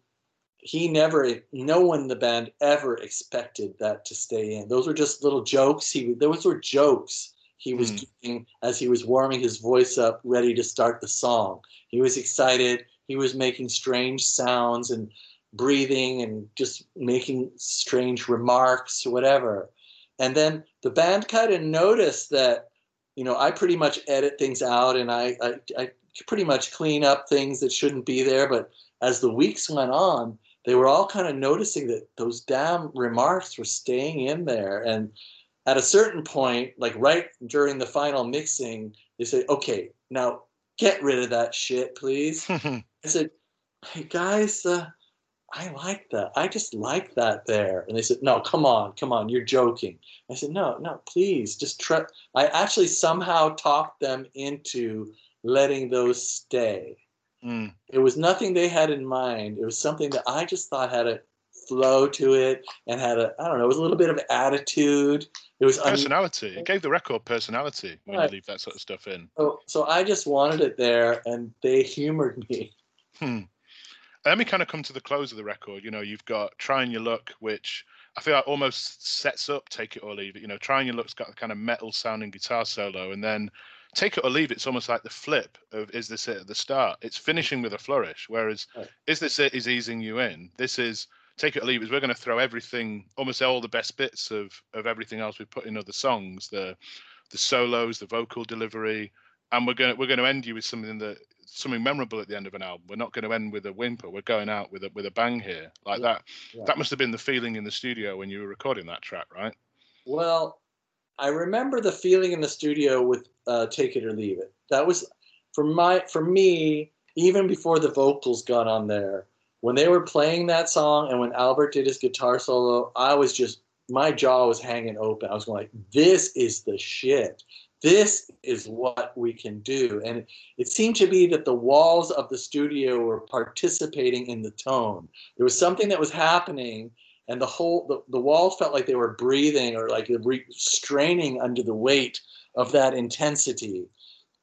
he never, no one in the band ever expected that to stay in. Those were just little jokes. He, those were jokes he was Hmm. doing as he was warming his voice up, ready to start the song. He was excited. He was making strange sounds and breathing and just making strange remarks or whatever. And then the band kind of noticed that, you know, I pretty much edit things out and I, I, I pretty much clean up things that shouldn't be there. But as the weeks went on, they were all kind of noticing that those damn remarks were staying in there. And at a certain point, like right during the final mixing, they say, okay, now get rid of that shit, please. I said, hey guys, uh, I like that. I just like that there. And they said, no, come on, come on, you're joking. I said, no, no, please, just try. I actually somehow talked them into letting those stay. Mm. It was nothing they had in mind. It was something that I just thought had a flow to it and had a, I don't know, it was a little bit of attitude. It was un- personality. It gave the record personality when Right. you leave that sort of stuff in. so, so I just wanted it there and they humored me. Hmm. And then we kind of come to the close of the record. You know, you've got Trying Your Luck, which I feel like almost sets up Take It or Leave It. You know, Trying Your Luck's got a kind of metal sounding guitar solo, and then Take It or Leave It's almost like the flip of Is This It at the start. It's finishing with a flourish, whereas Right. Is This It is easing you in. This is Take It or Leave It. We're going to throw everything, almost all the best bits of of everything else we put in other songs. The the solos, the vocal delivery, and we're going to we're going to end you with something that something memorable at the end of an album. We're not going to end with a whimper. We're going out with a with a bang here, like Yeah, that. yeah. That must have been the feeling in the studio when you were recording that track, right? Well, I remember the feeling in the studio with uh, "Take It or Leave It." That was for my for me even before the vocals got on there. When they were playing that song and when Albert did his guitar solo, I was just my jaw was hanging open. I was going like, "This is the shit. This is what we can do." And it seemed to be that the walls of the studio were participating in the tone. There was something that was happening and the whole the, the walls felt like they were breathing or like re- straining under the weight of that intensity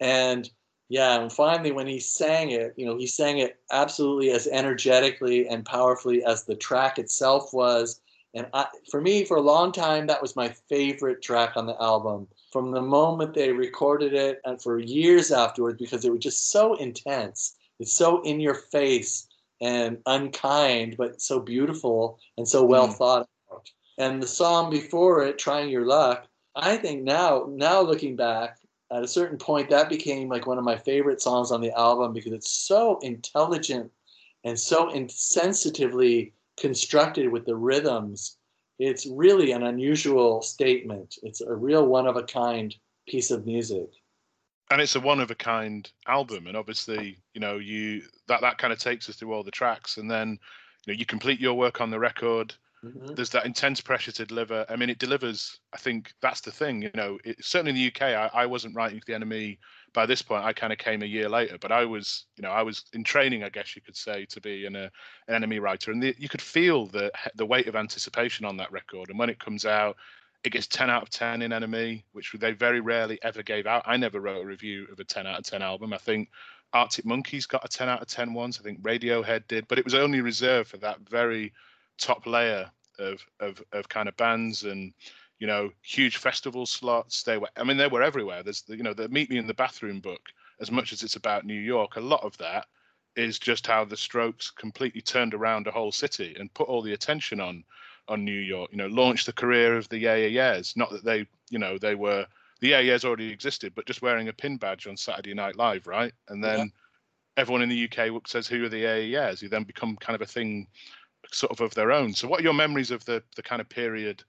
and yeah and finally when he sang it you know he sang it absolutely as energetically and powerfully as the track itself was and I, for me for a long time that was my favorite track on the album from the moment they recorded it and for years afterwards because it was just so intense it's so in your face and unkind, but so beautiful and so well Mm. thought out. And the song before it, "Trying Your Luck," I think now, now looking back, at a certain point, that became like one of my favorite songs on the album because it's so intelligent and so insensitively constructed with the rhythms. It's really an unusual statement. It's a real one of a kind piece of music. And it's a one of a kind album, and obviously, you know, you that that kind of takes us through all the tracks, and then you know you complete your work on the record. Mhm. There's that intense pressure to deliver. I mean, it delivers. I think that's the thing. You know, it, certainly in the UK, I, I wasn't writing for the NME by this point. I kind of came a year later, but I was, you know, I was in training, I guess you could say, to be an, uh, an NME writer, and the, you could feel the the weight of anticipation on that record. And when it comes out, it gets 10 out of 10 in NME, which they very rarely ever gave out. I never wrote a review of a 10 out of 10 album. I think Arctic Monkeys got a 10 out of 10 once. I think Radiohead did, but it was only reserved for that very top layer of of of kind of bands and you know, huge festival slots. They were, I mean, they were everywhere. There's, you know, the Meet Me in the Bathroom book, as much as it's about New York, a lot of that is just how the Strokes completely turned around a whole city and put all the attention on on New York. You know, launched the career of the Yeah Yeah Yeahs. Not that they, you know, they were the Yeah Yeahs already existed, but just wearing a pin badge on Saturday Night Live, right? And then yeah. everyone in the UK says, "Who are the Yeah Yeah Yeahs?" You then become kind of a thing, sort of of their own. So, what are your memories of the the kind of period?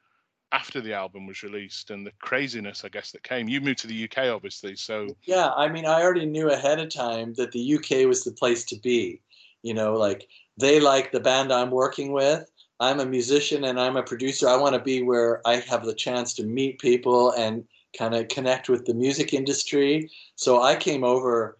after the album was released and the craziness, I guess, that came. You moved to the UK, obviously, so yeah. I mean, I already knew ahead of time that the UK was the place to be. You know, like they like the band I'm working with. I'm a musician and I'm a producer. I want to be where I have the chance to meet people and kind of connect with the music industry. So I came over,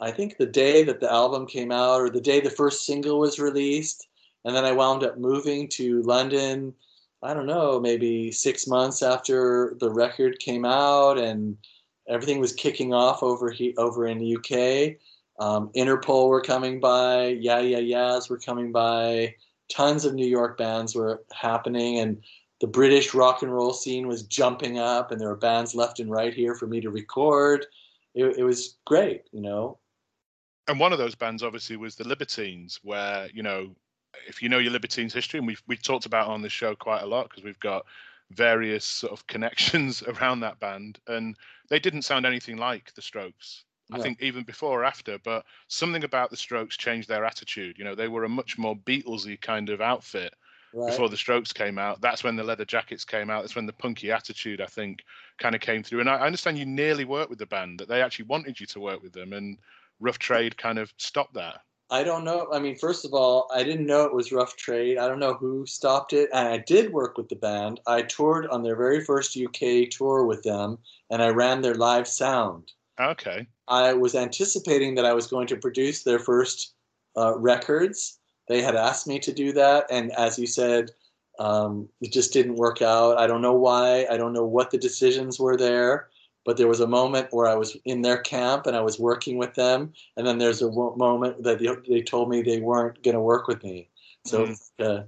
I think the day that the album came out or the day the first single was released. And then I wound up moving to London I don't know, maybe six months after the record came out and everything was kicking off over he, over in the UK. Um, Interpol were coming by, Yeah Yeah Yeahs were coming by, tons of New York bands were happening, and the British rock and roll scene was jumping up, and there were bands left and right here for me to record. It, it was great, you know. And one of those bands, obviously, was the Libertines, where you know if you know your Libertines history, and we've we talked about on the show quite a lot because we've got various sort of connections around that band, and they didn't sound anything like the Strokes. No. I think even before or after, but something about the Strokes changed their attitude. You know, they were a much more Beatlesy kind of outfit right. before the Strokes came out. That's when the leather jackets came out. That's when the punky attitude, I think, kind of came through. And I, I understand you nearly worked with the band; that they actually wanted you to work with them, and Rough Trade kind of stopped that. I don't know. I mean, first of all, I didn't know it was Rough Trade. I don't know who stopped it. And I did work with the band. I toured on their very first UK tour with them, and I ran their live sound. Okay. I was anticipating that I was going to produce their first uh, records. They had asked me to do that, and as you said, um, it just didn't work out. I don't know why. I don't know what the decisions were there but there was a moment where I was in their camp and I was working with them, and then there's a moment that they, told me they weren't going to work with me. So uh,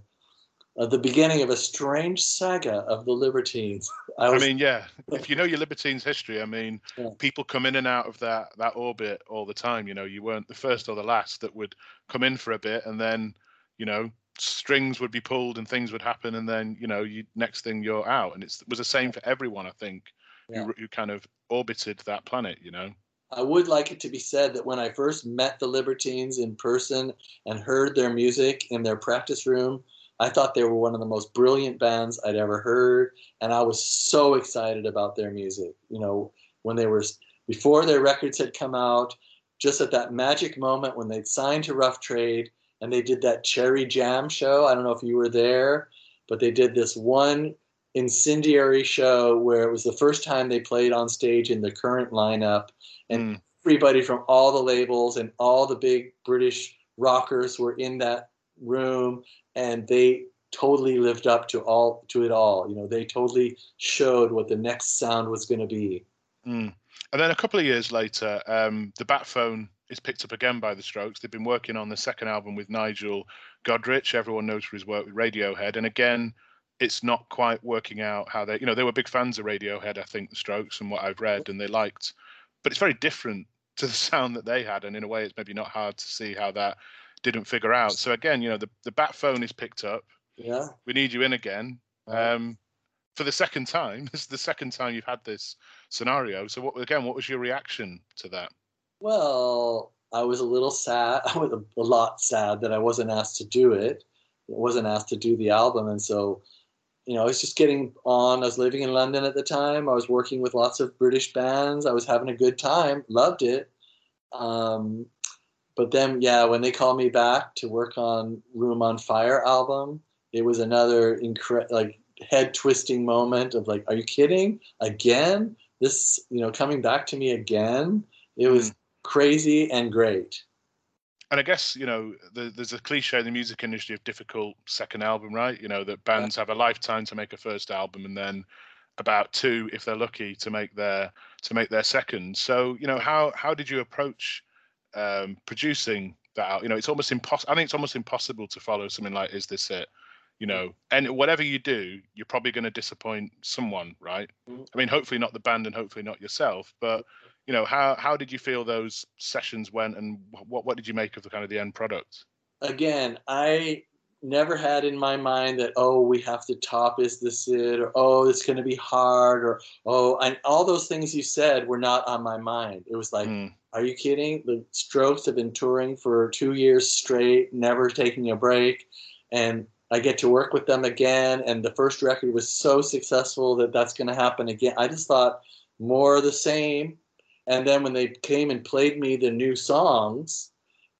the beginning of a strange saga of the Libertines. I, was, I mean, yeah, if you know your Libertines history, I mean, yeah. people come in and out of that that orbit all the time. You know, you weren't the first or the last that would come in for a bit, and then you know strings would be pulled and things would happen, and then you know, you next thing you're out, and it was the same for everyone, I think yeah. who, who kind of orbited that planet, you know. I would like it to be said that when I first met the Libertines in person and heard their music in their practice room, I thought they were one of the most brilliant bands I'd ever heard, and I was so excited about their music. You know, when they were before their records had come out, just at that magic moment when they'd signed to Rough Trade and they did that Cherry Jam show. I don't know if you were there, but they did this one incendiary show where it was the first time they played on stage in the current lineup, and mm. everybody from all the labels and all the big British rockers were in that room, and they totally lived up to all to it all. You know, they totally showed what the next sound was going to be. Mm. And then a couple of years later, um, the Bat Phone is picked up again by the Strokes. They've been working on the second album with Nigel Godrich. Everyone knows for his work with Radiohead, and again it's not quite working out how they, you know, they were big fans of Radiohead, I think, the Strokes, and what I've read, and they liked, but it's very different to the sound that they had, and in a way, it's maybe not hard to see how that didn't figure out. So again, you know, the the bat phone is picked up. Yeah, we need you in again. Um, for the second time. This is the second time you've had this scenario. So what again? What was your reaction to that? Well, I was a little sad. I was a, a lot sad that I wasn't asked to do it. I wasn't asked to do the album, and so you know, I was just getting on. I was living in London at the time. I was working with lots of British bands. I was having a good time, loved it. Um, but then, yeah, when they called me back to work on Room on Fire album, it was another incredible, like head twisting moment of like, are you kidding? Again? This, you know, coming back to me again? It was mm. crazy and great and I guess you know the, there's a cliche in the music industry of difficult second album, right? You know that bands have a lifetime to make a first album, and then about two, if they're lucky, to make their to make their second. So you know how how did you approach um, producing that? You know, it's almost impossible. I think it's almost impossible to follow something like "Is This It." you know, and whatever you do, you're probably going to disappoint someone, right? Mhm. I mean, hopefully not the band and hopefully not yourself, but you know, how how did you feel those sessions went, and what what did you make of the kind of the end product? again, I never had in my mind that oh we have to top is this it or oh it's going to be hard or oh and all those things you said were not on my mind. It was like, Mm, are you kidding? The Strokes have been touring for two years straight, never taking a break, and I get to work with them again. And the first record was so successful that that's going to happen again. I just thought more of the same. And then when they came and played me the new songs,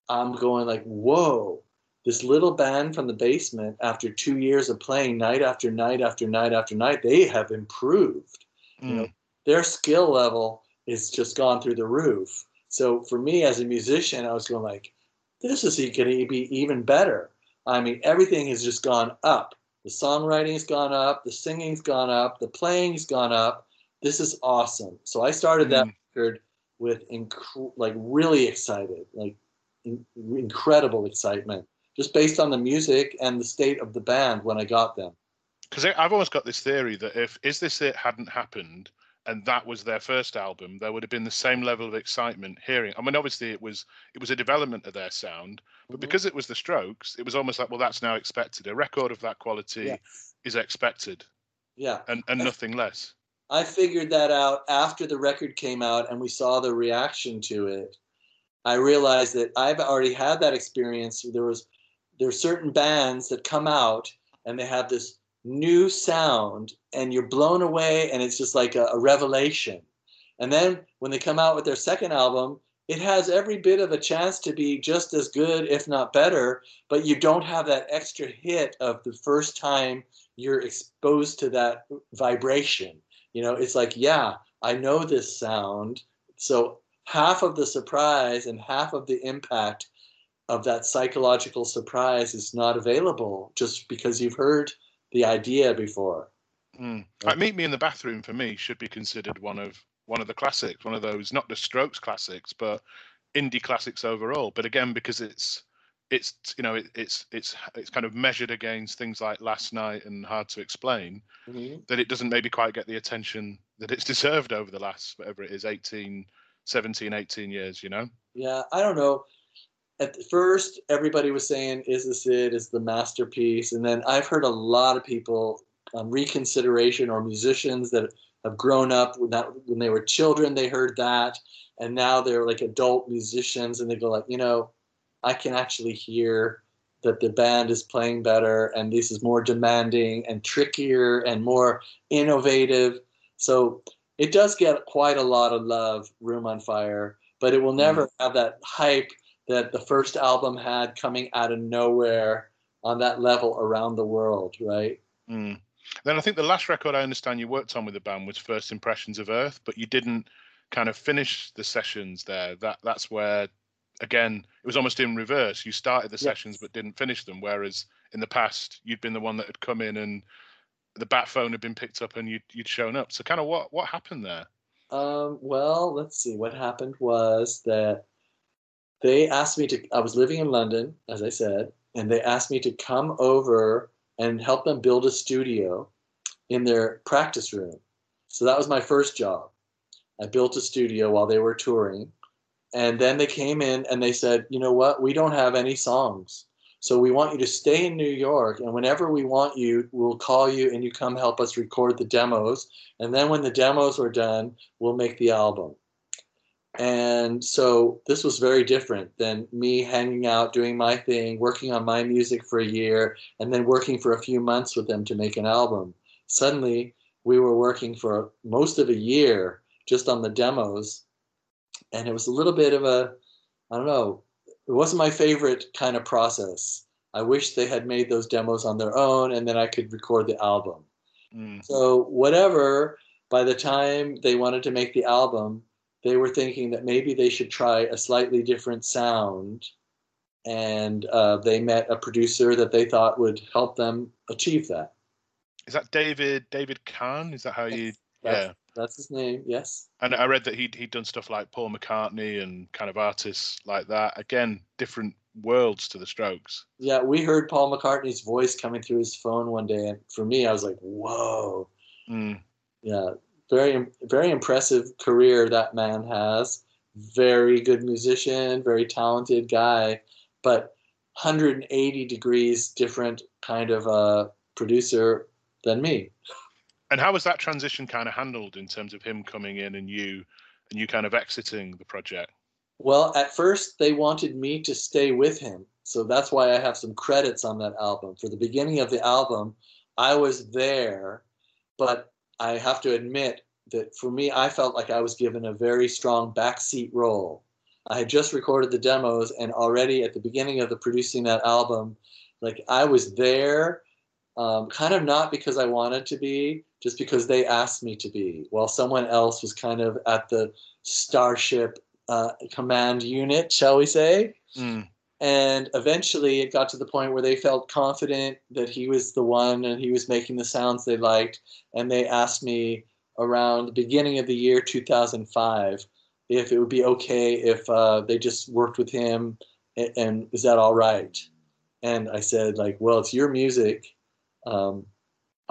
I'm going like, whoa, this little band from the basement, after two years of playing night after night after night after night, they have improved. You know, mm, their skill level is just gone through the roof. So for me as a musician, I was going like, this is going to be even better. I mean, everything has just gone up. The songwriting's gone up, the singing's gone up, the playing's gone up. This is awesome. So I started that Mm. Record with inc- like really excited, like in- incredible excitement, just based on the music and the state of the band when I got them. because I've almost got this theory that if "Is This It" hadn't happened and that was their first album, there would have been the same level of excitement hearing. I mean, obviously it was it was a development of their sound, but Mhm. because it was the Strokes, it was almost like, well, that's now expected. A record of that quality Yeah. is expected, Yeah. and and nothing less. I figured that out after the record came out and we saw the reaction to it. I realized that I've already had that experience. There was there are certain bands that come out and they have this new sound and you're blown away and it's just like a, a revelation. And then when they come out with their second album, it has every bit of a chance to be just as good, if not better, but you don't have that extra hit of the first time you're exposed to that vibration. You know, it's like, yeah, I know this sound. So half of the surprise and half of the impact of that psychological surprise is not available just because you've heard the idea before. Mm. Like Meet Me in the Bathroom for me should be considered one of one of the classics, one of those not the Strokes classics, but indie classics overall. But again, because it's it's you know it, it's it's it's kind of measured against things like Last Night and Hard to Explain, that it doesn't maybe quite get the attention that it's deserved over the last whatever it is 18 17 18 years you know Yeah, I don't know. At first, everybody was saying, "Is this it? Is the masterpiece?" And then I've heard a lot of people um, reconsideration or musicians that have grown up when, that, when they were children, they heard that, and now they're like adult musicians, and they go like, you know, I can actually hear that the band is playing better, and this is more demanding and trickier and more innovative. So it does get quite a lot of love, Room on Fire, but it will never have that hype that the first album had coming out of nowhere on that level around the world, right? mm. then i think the last record i understand you worked on with the band was first impressions of earth but you didn't kind of finish the sessions there that that's where again it was almost in reverse you started the Yes. sessions but didn't finish them whereas in the past you'd been the one that had come in and the bat phone had been picked up and you'd, you'd shown up so kind of what what happened there Um, well, let's see. What happened was that they asked me to. I was living in London, as I said, and they asked me to come over and help them build a studio in their practice room. So that was my first job. I built a studio while they were touring, and then they came in and they said, "You know what? We don't have any songs." So we want you to stay in New York, and whenever we want you, we'll call you and you come help us record the demos. And then when the demos are done, we'll make the album. And so this was very different than me hanging out, doing my thing, working on my music for a year, and then working for a few months with them to make an album. Suddenly, we were working for most of a year just on the demos. And it was a little bit of a, I don't know, it wasn't my favorite kind of process. I wish they had made those demos on their own and then I could record the album. Mm. So, whatever, by the time they wanted to make the album, they were thinking that maybe they should try a slightly different sound. And uh, they met a producer that they thought would help them achieve that. is that david david kahne is that how you yeah that's his name, yes. And I read that he'd he'd done stuff like Paul McCartney and kind of artists like that. Again, different worlds to the Strokes. Yeah, we heard Paul McCartney's voice coming through his phone one day, and for me, I was like, "Whoa!" Mm. Yeah, very very impressive career that man has. Very good musician, very talented guy, but 180 degrees different kind of a producer than me. And how was that transition kind of handled in terms of him coming in and you and you kind of exiting the project? Well, at first they wanted me to stay with him. So that's why I have some credits on that album. For the beginning of the album, I was there, but I have to admit that for me, I felt like I was given a very strong backseat role. I had just recorded the demos, and already at the beginning of the producing that album, like I was there, um, kind of not because I wanted to be, just because they asked me to be, while someone else was kind of at the starship uh, command unit, shall we say? Mm. And eventually, it got to the point where they felt confident that he was the one, and he was making the sounds they liked, and they asked me around the beginning of the year 2005 if it would be okay if uh, they just worked with him and, and, is that all right and i said like well it's your music um,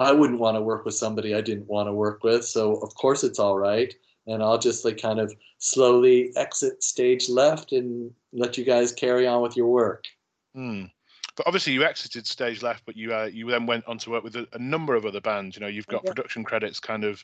i wouldn't want to work with somebody i didn't want to work with so of course it's all right and i'll just like kind of slowly exit stage left and let you guys carry on with your work mm. But obviously, you exited stage left, but you uh, you then went on to work with a, a, number of other bands. You know, you've got production credits kind of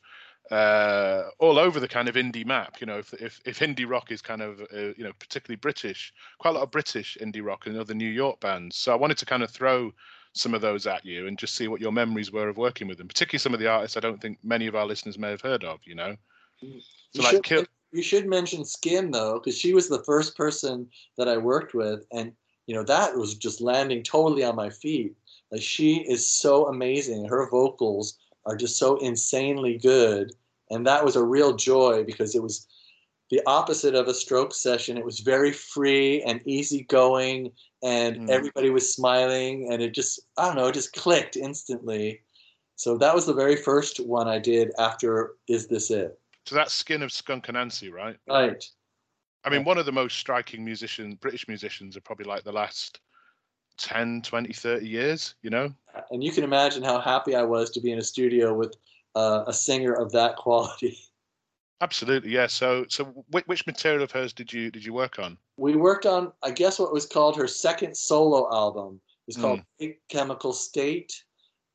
uh, all over the kind of indie map. You know, if if, if indie rock is kind of uh, you know particularly British, quite a lot of British indie rock and other New York bands. So I wanted to kind of throw some of those at you and just see what your memories were of working with them, particularly some of the artists I don't think many of our listeners may have heard of. You know, so you like. Should, Kill- you should mention Skin though, because she was the first person that I worked with, and you know that was just landing totally on my feet like she is so amazing her vocals are just so insanely good and that was a real joy because it was the opposite of a stroke session it was very free and easygoing and mm. everybody was smiling and it just i don't know it just clicked instantly so that was the very first one i did after is this it so that's skin of Skunk Anansie, right right I mean, one of the most striking musicians, British musicians, are probably like the last 10, 20, 30 years, you know? And you can imagine how happy I was to be in a studio with uh, a singer of that quality. Absolutely, yeah. So, so which, material of hers did you did you work on? We worked on, I guess, what was called her second solo album. It's called mm. Big Chemical State,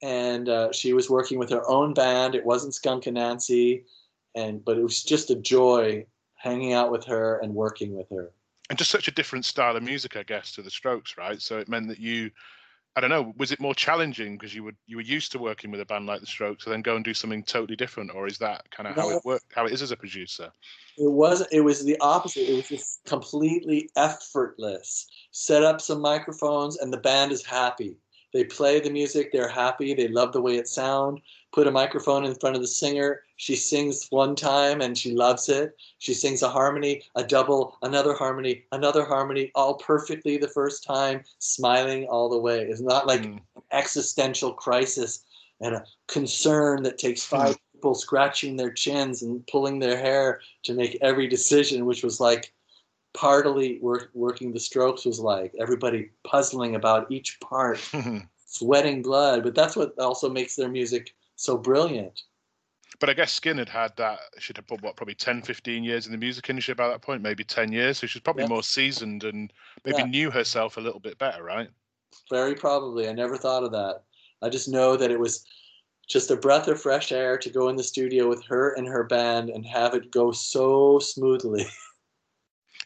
and uh, she was working with her own band. It wasn't Skunk Anansie, and but it was just a joy hanging out with her and working with her. And just such a different style of music, I guess, to the Strokes, right? So it meant that you, I don't know, was it more challenging because you were you were used to working with a band like the Strokes, and then go and do something totally different, or is that kind of no, how it work, how it is as a producer? It was it was the opposite. It was just completely effortless. Set up some microphones, and the band is happy. They play the music, they're happy, they love the way it sounds. Put a microphone in front of the singer, she sings one time and she loves it. She sings a harmony, a double, another harmony, another harmony, all perfectly the first time, smiling all the way. It's not like mm. an existential crisis and a concern that takes hmm. five people scratching their chins and pulling their hair to make every decision, which was like partily work, working the strokes was like everybody puzzling about each part sweating blood but that's what also makes their music so brilliant. But i guess skin had had that should have put what probably 10 15 years in the music industry by that point maybe 10 years. So she's probably more seasoned and maybe yeah. knew herself a little bit better right? Very probably. I never thought of that. I just know that it was just a breath of fresh air to go in the studio with her and her band and have it go so smoothly.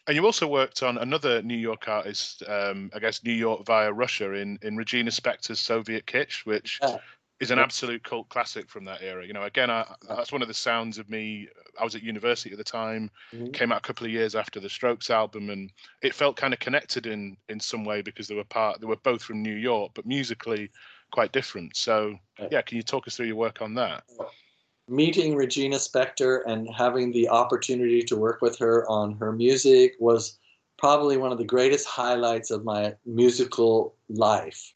And you also worked on another New York artist, um, I guess New York via Russia, in in Regina Spektor's Soviet Kitsch, which yeah. Is an absolute cult classic from that era. You know, again, I, that's one of the sounds of me. I was at university at the time, mm-hmm. came out a couple of years after the Strokes album, and it felt kind of connected in in some way because they were part. They were both from New York, but musically quite different. So, yeah, can you talk us through your work on that? meeting Regina Spektor and having the opportunity to work with her on her music was probably one of the greatest highlights of my musical life.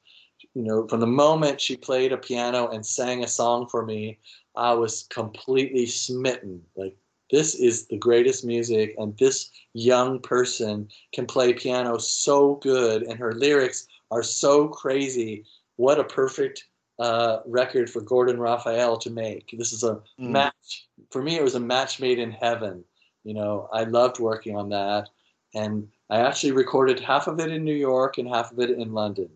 You know, from the moment she played a piano and sang a song for me, I was completely smitten. Like this is the greatest music, and this young person can play piano so good, and her lyrics are so crazy. What a perfect uh, record for Gordon Raphael to make. This is a mm. match for me. It was a match made in heaven. You know, I loved working on that, and I actually recorded half of it in New York and half of it in London.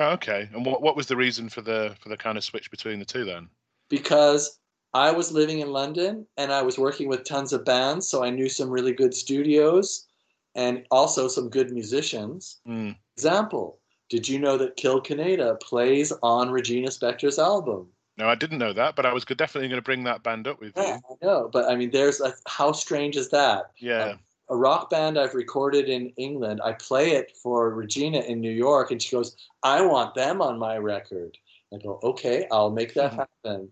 Oh, okay. And what what was the reason for the for the kind of switch between the two then? Because I was living in London and I was working with tons of bands, so I knew some really good studios and also some good musicians. Mm. Example, did you know that Kill Kilkeneda plays on Regina Spektor's album? No, I didn't know that, but I was definitely going to bring that band up with yeah, you. I know, but I mean, there's a, how strange is that? Yeah. A rock band I've recorded in England, I play it for Regina in New York, and she goes, I want them on my record. I go, okay, I'll make that mm-hmm. happen.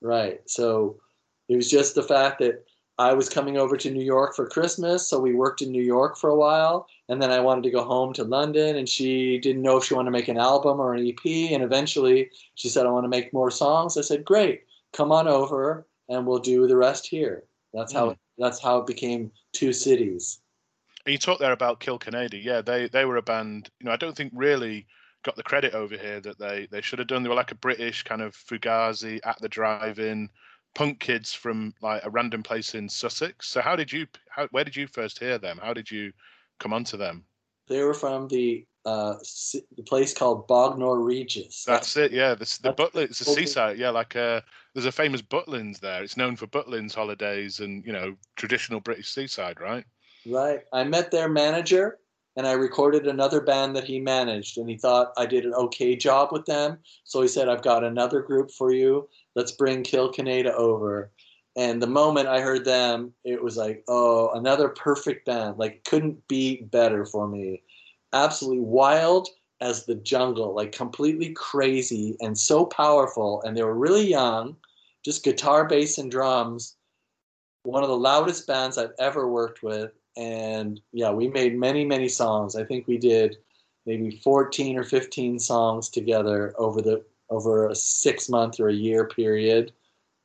Right. So it was just the fact that I was coming over to New York for Christmas, so we worked in New York for a while, and then I wanted to go home to London, and she didn't know if she wanted to make an album or an EP, and eventually she said, "I want to make more songs." I said, "Great, come on over, and we'll do the rest here." That's how mm. That's how it became two cities. And you talked there about Kill Kenada. Yeah, they they were a band. You know, I don't think really got the credit over here that they they should have done. They were like a British kind of Fugazi at the drive-in punk kids from like a random place in Sussex. So how did you how where did you first hear them? How did you come onto them? They were from the uh, the place called Bognor Regis. That's, it. Yeah, the, the Butler. It's a seaside. Yeah, like uh, there's a famous Butlins there. It's known for Butlins holidays and you know traditional British seaside, right? Right. I met their manager and I recorded another band that he managed, and he thought I did an okay job with them. So he said, "I've got another group for you. Let's bring Kill Kilkeneda over." And the moment I heard them, it was like, oh, another perfect band. Like, couldn't be better for me. Absolutely wild as the jungle, like completely crazy and so powerful. And they were really young, just guitar, bass, and drums. One of the loudest bands I've ever worked with and yeah, we made many many songs. I think we did maybe 14 or 15 songs together over the over a six month or a year period.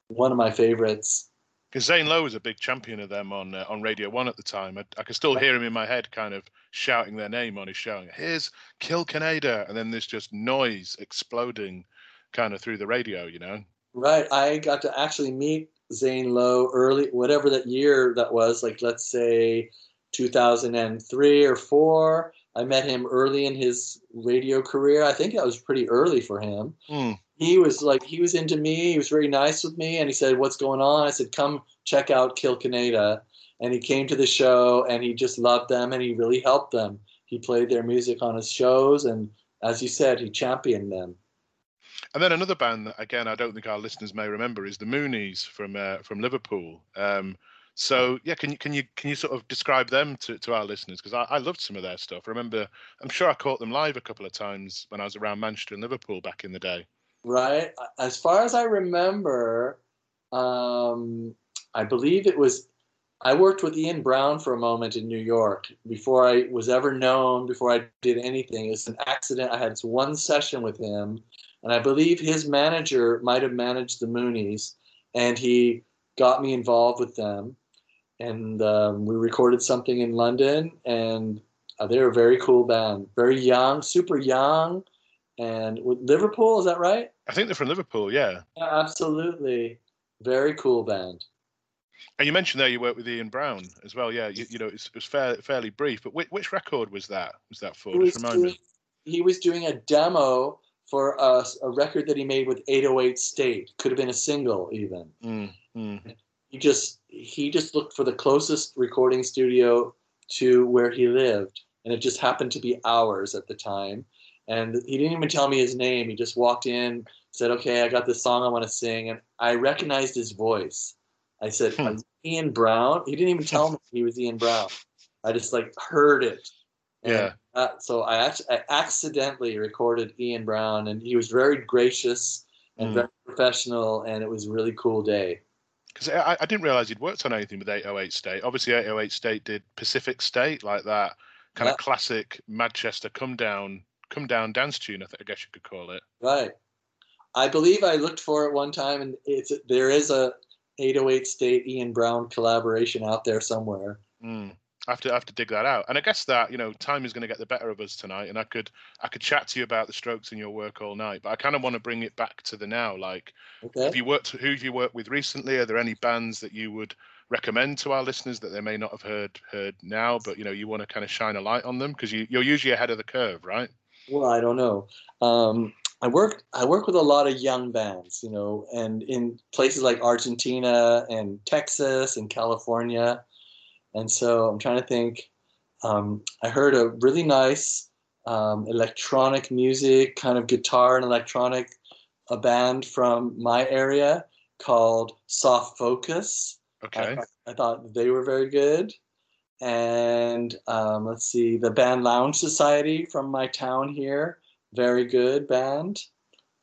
One of my favorites. Because Zane Lowe was a big champion of them on uh, on Radio One at the time. I, I can still hear him in my head, kind of shouting their name on his show. Here's Kill Kenada, and then there's just noise exploding, kind of through the radio. You know. Right. I got to actually meet Zane Lowe early, whatever that year that was, like let's say 2003 or four. I met him early in his radio career. I think that was pretty early for him. Mm. He was like, he was into me. He was very nice with me. And he said, What's going on? I said, Come check out Kill Kenada. And he came to the show and he just loved them and he really helped them. He played their music on his shows. And as you said, he championed them. And then another band that again I don't think our listeners may remember is the Moonies from uh, from Liverpool. Um, so yeah, can you can you can you sort of describe them to, to our listeners? Because I, I loved some of their stuff. I remember I'm sure I caught them live a couple of times when I was around Manchester and Liverpool back in the day. Right. As far as I remember, um, I believe it was I worked with Ian Brown for a moment in New York before I was ever known, before I did anything. It's an accident. I had one session with him, and I believe his manager might have managed the Moonies, and he got me involved with them. And um, we recorded something in London, and uh, they're a very cool band, very young, super young, and with Liverpool. Is that right? I think they're from Liverpool. Yeah. Yeah, absolutely. Very cool band. And you mentioned there you worked with Ian Brown as well. Yeah, you, you know it was fair, fairly brief, but which, which, record was that? Was that for? Just remind doing, me. He was doing a demo for a, a, record that he made with 808 State. Could have been a single even. Mm, mm. He just he just looked for the closest recording studio to where he lived, and it just happened to be ours at the time. And he didn't even tell me his name. He just walked in, said, "Okay, I got this song I want to sing," and I recognized his voice. I said, hmm. "Ian Brown." He didn't even tell me he was Ian Brown. I just like heard it. And yeah. Uh, so I actually I accidentally recorded Ian Brown, and he was very gracious and mm. very professional, and it was a really cool day. Because I, I, didn't realize he'd worked on anything with 808 State. Obviously, 808 State did Pacific State, like that kind yeah. of classic Manchester come down, come down dance tune. I, think, I guess you could call it. Right. I believe I looked for it one time, and it's there is a 808 State Ian Brown collaboration out there somewhere. Mm. I have to I have to dig that out. And I guess that you know time is going to get the better of us tonight. And I could I could chat to you about the Strokes in your work all night, but I kind of want to bring it back to the now. Like, Okay. have you worked? Who have you worked with recently? Are there any bands that you would recommend to our listeners that they may not have heard heard now, but you know you want to kind of shine a light on them because you, you're usually ahead of the curve, right? Well, I don't know. Um, I work I work with a lot of young bands, you know, and in places like Argentina and Texas and California, and so I'm trying to think. Um, I heard a really nice um, electronic music, kind of guitar and electronic, a band from my area called Soft Focus. Okay. I, I thought they were very good. And um, let's see, the band Lounge Society from my town here, very good band.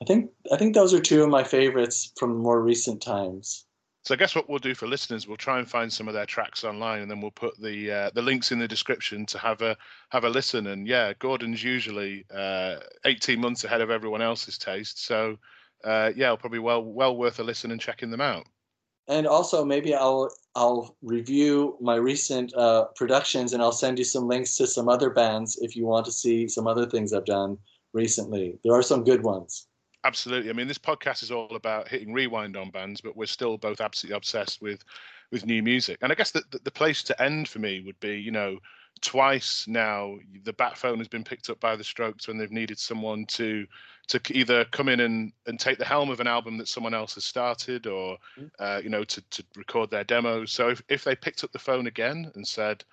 I think I think those are two of my favorites from more recent times. So I guess what we'll do for listeners, we'll try and find some of their tracks online, and then we'll put the uh, the links in the description to have a have a listen. And yeah, Gordon's usually uh, 18 months ahead of everyone else's taste, so uh, yeah, probably well well worth a listen and checking them out. And also maybe I'll I'll review my recent uh, productions and I'll send you some links to some other bands if you want to see some other things I've done recently. There are some good ones. Absolutely. I mean, this podcast is all about hitting rewind on bands, but we're still both absolutely obsessed with with new music. And I guess the, the, the place to end for me would be, you know, twice now the bat phone has been picked up by the Strokes when they've needed someone to to either come in and, and take the helm of an album that someone else has started or uh, you know to, to record their demos so if, if they picked up the phone again and said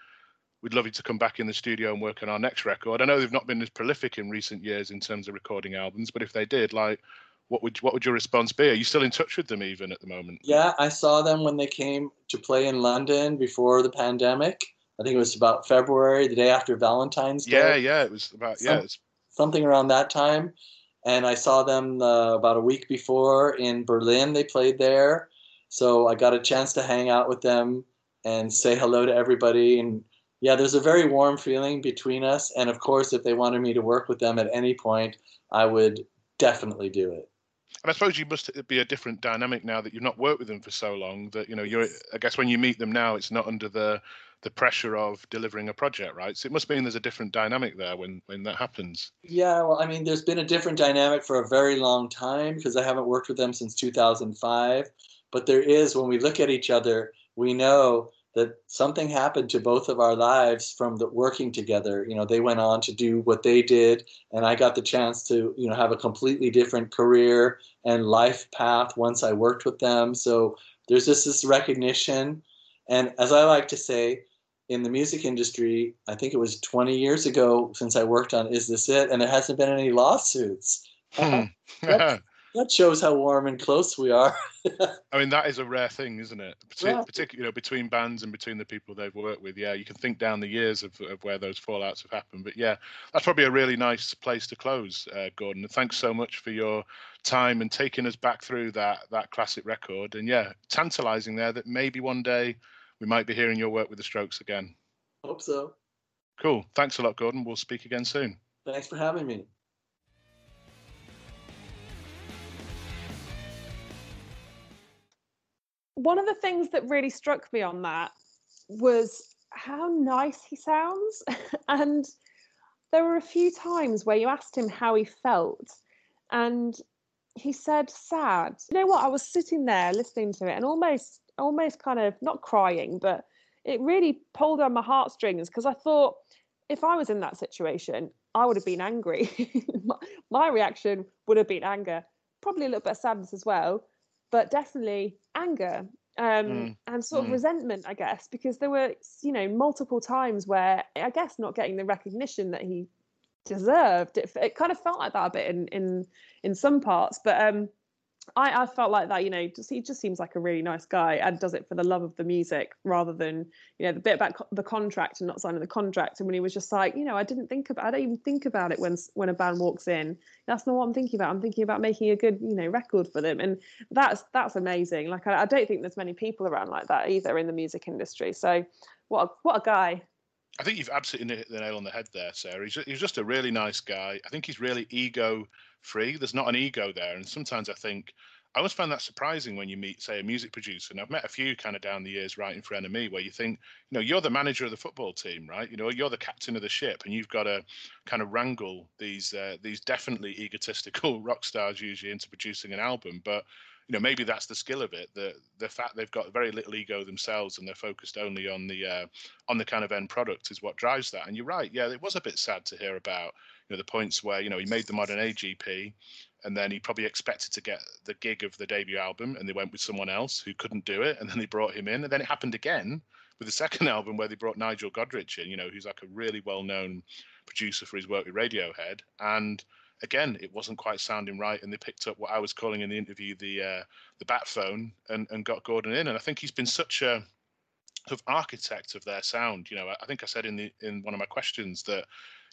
we'd love you to come back in the studio and work on our next record i know they've not been as prolific in recent years in terms of recording albums but if they did like what would what would your response be are you still in touch with them even at the moment Yeah, I saw them when they came to play in London before the pandemic. I think it was about February, the day after Valentine's Day. yeah yeah it was about yeah Some- something around that time. And I saw them uh, about a week before in Berlin. They played there. So I got a chance to hang out with them and say hello to everybody. And yeah, there's a very warm feeling between us. And of course, if they wanted me to work with them at any point, I would definitely do it. And I suppose you must be a different dynamic now that you've not worked with them for so long. That you know, you're. I guess when you meet them now, it's not under the the pressure of delivering a project, right? So it must mean there's a different dynamic there when when that happens. Yeah, well, I mean, there's been a different dynamic for a very long time because I haven't worked with them since 2005. But there is, when we look at each other, we know that something happened to both of our lives from the working together. You know, they went on to do what they did, and I got the chance to, you know, have a completely different career and life path once I worked with them. So there's just this recognition. And as I like to say, in the music industry, I think it was 20 years ago since I worked on Is This It? And there hasn't been any lawsuits. Hmm. That- That shows how warm and close we are. I mean, that is a rare thing, isn't it? Yeah. Particularly, you know, between bands and between the people they've worked with. Yeah, you can think down the years of, of where those fallouts have happened. But yeah, that's probably a really nice place to close, uh, Gordon. Thanks so much for your time and taking us back through that that classic record. And yeah, tantalising there that maybe one day we might be hearing your work with the Strokes again. Hope so. Cool. Thanks a lot, Gordon. We'll speak again soon. Thanks for having me. one of the things that really struck me on that was how nice he sounds and there were a few times where you asked him how he felt and he said sad you know what i was sitting there listening to it and almost almost kind of not crying but it really pulled on my heartstrings because i thought if i was in that situation i would have been angry my, my reaction would have been anger probably a little bit of sadness as well but definitely anger um, Mm, and sort of mm. resentment, I guess, because there were, you know, multiple times where I guess not getting the recognition that he deserved. It, it kind of felt like that a bit in in in some parts, but um, I, I felt like that. You know, just he just seems like a really nice guy and does it for the love of the music rather than you know the bit about co- the contract and not signing the contract. And when he was just like, you know, I didn't think about, I don't even think about it when when a band walks in. That's not what I'm thinking about. I'm thinking about making a good, you know, record for them, and that's that's amazing. Like I, I don't think there's many people around like that either in the music industry. So what a, what a guy. I think you've absolutely hit the nail on the head there, Sarah. He's, he's just a really nice guy. I think he's really ego free. There's not an ego there. And sometimes I think I always find that surprising when you meet, say, a music producer. And I've met a few kind of down the years writing for NME where you think, you know, you're the manager of the football team, right? You know, you're the captain of the ship, and you've got to kind of wrangle these uh, these definitely egotistical rock stars usually into producing an album. But you know, maybe that's the skill of it. The the fact they've got very little ego themselves and they're focused only on the uh, on the kind of end product is what drives that. And you're right, yeah, it was a bit sad to hear about you know the points where you know he made the Modern Age EP and then he probably expected to get the gig of the debut album and they went with someone else who couldn't do it and then they brought him in and then it happened again with the second album where they brought Nigel Godrich in you know who's like a really well known producer for his work with Radiohead and again it wasn't quite sounding right and they picked up what I was calling in the interview the uh, the bat phone and and got Gordon in and I think he's been such a of architect of their sound you know. I think I said in the in one of my questions that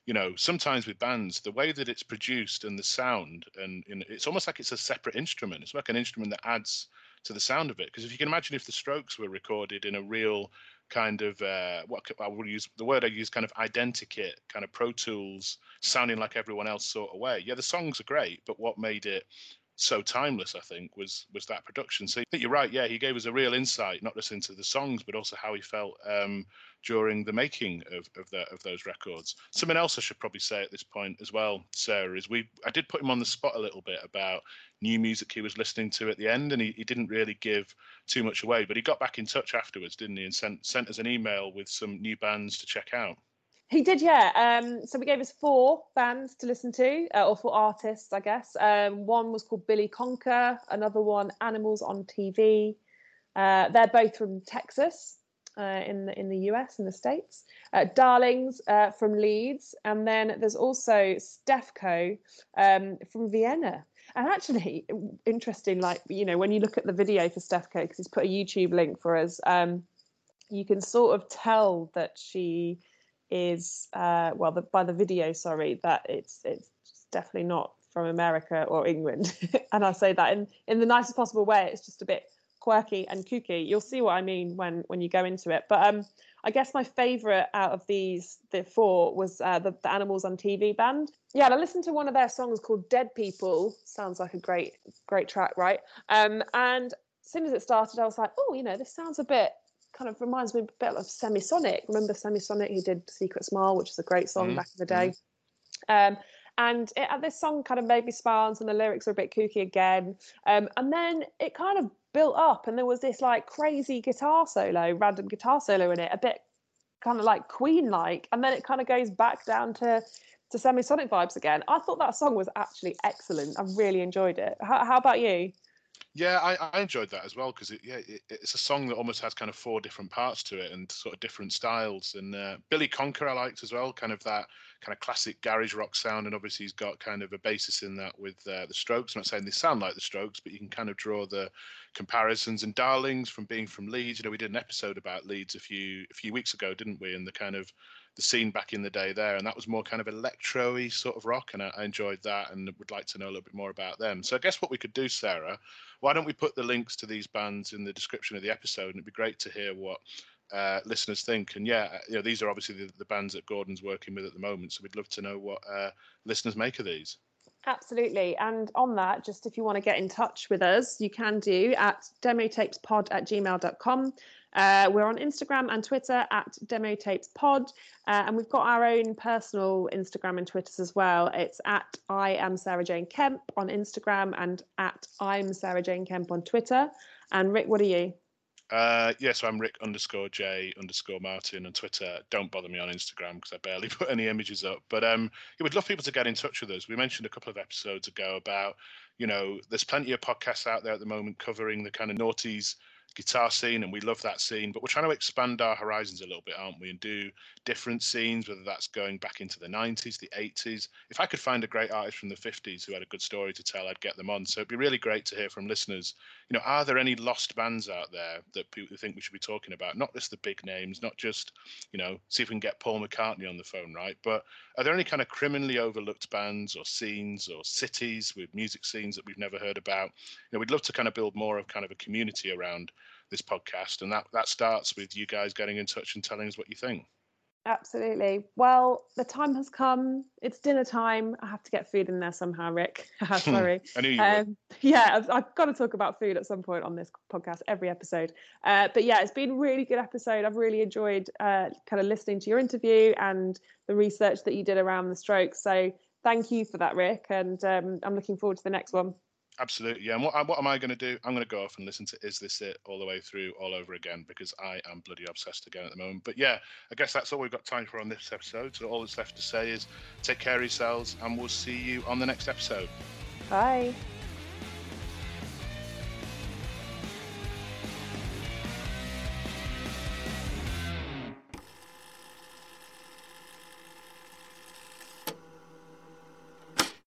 you know sometimes with bands the way that it's produced and the sound and know, it's almost like it's a separate instrument. It's like an instrument that adds to the sound of it because if you can imagine if the strokes were recorded in a real kind of uh, what I will use the word I use kind of identikit kind of Pro Tools sounding like everyone else sort of way. Yeah, the songs are great, but what made it so timeless, I think, was was that production. So I think you're right. Yeah, he gave us a real insight, not just into the songs, but also how he felt um, during the making of of, the, of those records. Something else I should probably say at this point as well, Sarah, is we I did put him on the spot a little bit about new music he was listening to at the end, and he, he didn't really give too much away, but he got back in touch afterwards, didn't he, and sent sent us an email with some new bands to check out. He did, yeah. Um, so we gave us four bands to listen to, uh, or four artists, I guess. Um, one was called Billy Conker, another one Animals on TV. Uh, they're both from Texas, uh, in the in the US in the states. Uh, Darlings uh, from Leeds, and then there's also Stefko um, from Vienna. And actually, interesting, like you know, when you look at the video for Stefko, because he's put a YouTube link for us, um, you can sort of tell that she is uh, well the, by the video sorry that it's it's definitely not from america or england. And i say that in in the nicest possible way. It's just a bit quirky and kooky. You'll see what i mean when when you go into it. But um i guess my favorite out of these the four was uh, the, the animals on tv band. Yeah i listened to one of their songs called dead people. Sounds like a great great track right? Um and as soon as it started i was like oh you know this sounds a bit kind of reminds me a bit of Semisonic. Remember Semisonic? He did Secret Smile, which is a great song mm back in the day. mm Um, and it, this song kind of made me smile, and the lyrics are a bit kooky again. Um, and then it kind of built up, and there was this like crazy guitar solo, random guitar solo in it, a bit kind of like Queen-like, and then it kind of goes back down to to Semisonic vibes again. I thought that song was actually excellent. I really enjoyed it. How, how about you? Yeah, I, I enjoyed that as well because it, yeah, it, it's a song that almost has kind of four different parts to it and sort of different styles. And uh, Billy Conker I liked as well, kind of that kind of classic garage rock sound. And obviously he's got kind of a basis in that with uh, the Strokes. I'm not saying they sound like the Strokes, but you can kind of draw the comparisons. And Darlings from being from Leeds, you know, we did an episode about Leeds a few a few weeks ago, didn't we? And the kind of the scene back in the day there, and that was more kind of electro-y sort of rock, and I, I, enjoyed that, and would like to know a little bit more about them. So I guess what we could do, Sarah, why don't we put the links to these bands in the description of the episode, and it'd be great to hear what uh, listeners think. And yeah, you know, these are obviously the, the, bands that Gordon's working with at the moment, so we'd love to know what uh, listeners make of these. Absolutely. And on that, just if you want to get in touch with us, you can do at demotapespod at gmail.com. Uh, we're on Instagram and Twitter at demotapespod. Uh, and we've got our own personal Instagram and Twitters as well. It's at I am Sarah Jane Kemp on Instagram and at I'm Sarah Jane Kemp on Twitter. And Rick, what are you? Uh, yes, yeah, so I'm Rick underscore J underscore Martin on Twitter. Don't bother me on Instagram because I barely put any images up. But um, yeah, we'd love people to get in touch with us. We mentioned a couple of episodes ago about, you know, there's plenty of podcasts out there at the moment covering the kind of noughties guitar scene and we love that scene but we're trying to expand our horizons a little bit aren't we and do different scenes whether that's going back into the 90s the 80s if i could find a great artist from the 50s who had a good story to tell i'd get them on. So it'd be really great to hear from listeners you know are there any lost bands out there that people think we should be talking about? Not just the big names not just you know see if we can get paul mccartney on the phone right? But are there any kind of criminally overlooked bands or scenes or cities with music scenes that we've never heard about? You know we'd love to kind of build more of kind of a community around this podcast, and that that starts with you guys getting in touch and telling us what you think. Absolutely. Well, the time has come. It's dinner time. I have to get food in there somehow, Rick. Sorry. I knew you. Um, yeah, I've, I've got to talk about food at some point on this podcast, every episode. Uh, but yeah, it's been a really good episode. I've really enjoyed uh, kind of listening to your interview and the research that you did around the stroke. So thank you for that, Rick. And um, I'm looking forward to the next one. Absolutely, yeah. And what, what am I going to do? I'm going to go off and listen to Is This It all the way through, all over again, because I am bloody obsessed again at the moment. But yeah, I guess that's all we've got time for on this episode. So all that's left to say is take care of yourselves, and we'll see you on the next episode. Bye.